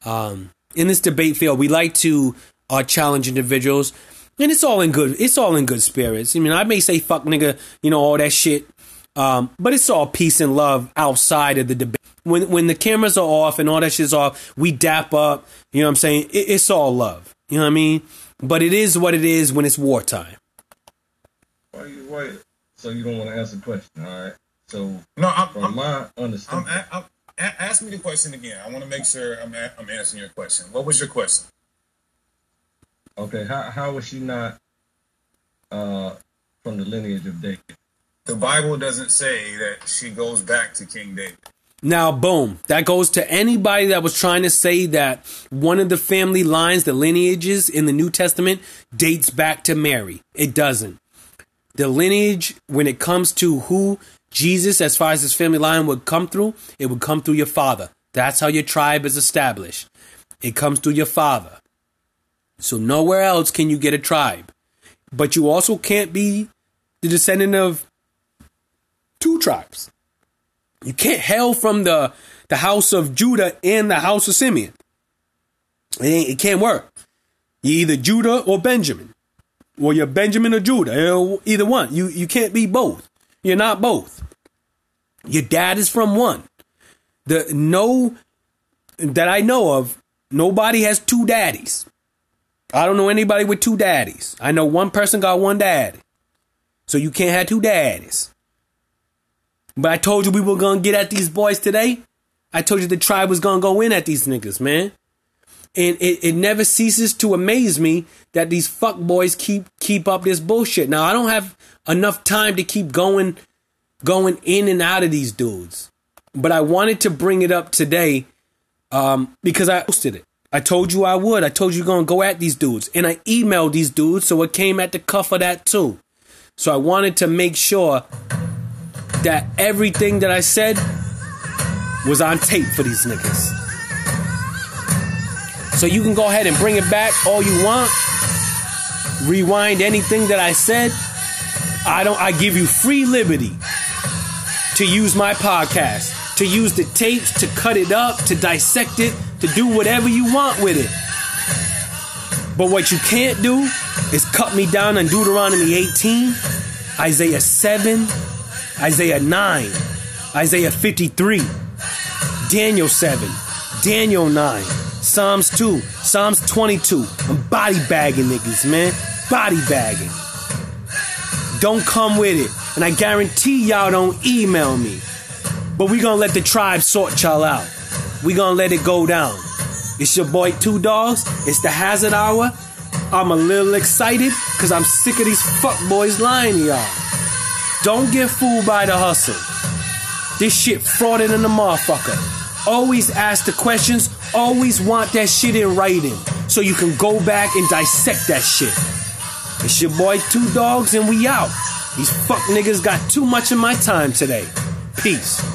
Speaker 1: Um, in this debate field, we like to uh, challenge individuals, and it's all in good. It's all in good spirits. I mean, I may say "fuck nigga," you know, all that shit, um, but it's all peace and love outside of the debate. When when the cameras are off and all that shit's off, we dap up. You know what I'm saying? It, it's all love. You know what I mean? But it is what it is when it's wartime.
Speaker 10: Why you why? So you don't want to answer the question, all right? So
Speaker 9: No, I'm,
Speaker 10: from
Speaker 9: I'm,
Speaker 10: my
Speaker 9: I'm,
Speaker 10: understanding,
Speaker 9: a- I'm ask me the question again. I want to make sure I'm, a- I'm answering your question. What was your question?
Speaker 10: okay, how how was she not uh from the lineage of David?
Speaker 9: The Bible doesn't say that she goes back to King David.
Speaker 1: Now, boom. That goes to anybody that was trying to say that one of the family lines, the lineages in the New Testament, dates back to Mary. It doesn't. The lineage, when it comes to who Jesus, as far as his family line, would come through, it would come through your father. That's how your tribe is established. It comes through your father. So nowhere else can you get a tribe. But you also can't be the descendant of two tribes. You can't hail from the the house of Judah and the house of Simeon. It, it can't work. You're either Judah or Benjamin, or you're Benjamin or Judah. Either one. You you can't be both. You're not both. Your dad is from one. The no that I know of, nobody has two daddies. I don't know anybody with two daddies. I know one person got one daddy. So you can't have two daddies. But I told you we were gonna get at these boys today. I told you the tribe was gonna go in at these niggas, man. And it, it never ceases to amaze me that these fuck boys keep keep up this bullshit. Now I don't have enough time to keep going going in and out of these dudes. But I wanted to bring it up today um, because I posted it. I told you I would. I told you gonna go at these dudes. And I emailed these dudes, so it came at the cuff of that too. So I wanted to make sure that everything that I said was on tape for these niggas. So you can go ahead and bring it back all you want. Rewind anything that I said. I don't I give you free liberty to use my podcast, to use the tapes, to cut it up, to dissect it, to do whatever you want with it. But what you can't do is cut me down on Deuteronomy 18, Isaiah 7, Isaiah 9, Isaiah 53, Daniel 7, Daniel 9, Psalms 2, Psalms 22. I'm body bagging niggas, man. Body bagging. Don't come with it. And I guarantee y'all don't email me. But we gonna let the tribe sort y'all out. We gonna let it go down. It's your boy Two Dogs. It's the Hazard Hour. I'm a little excited because I'm sick of these fuck boys lying to y'all. Don't get fooled by the hustle. This shit frauded in the motherfucker. Always ask the questions. Always want that shit in writing so you can go back and dissect that shit. It's your boy Two Dogs and we out. These fuck niggas got too much of my time today. Peace.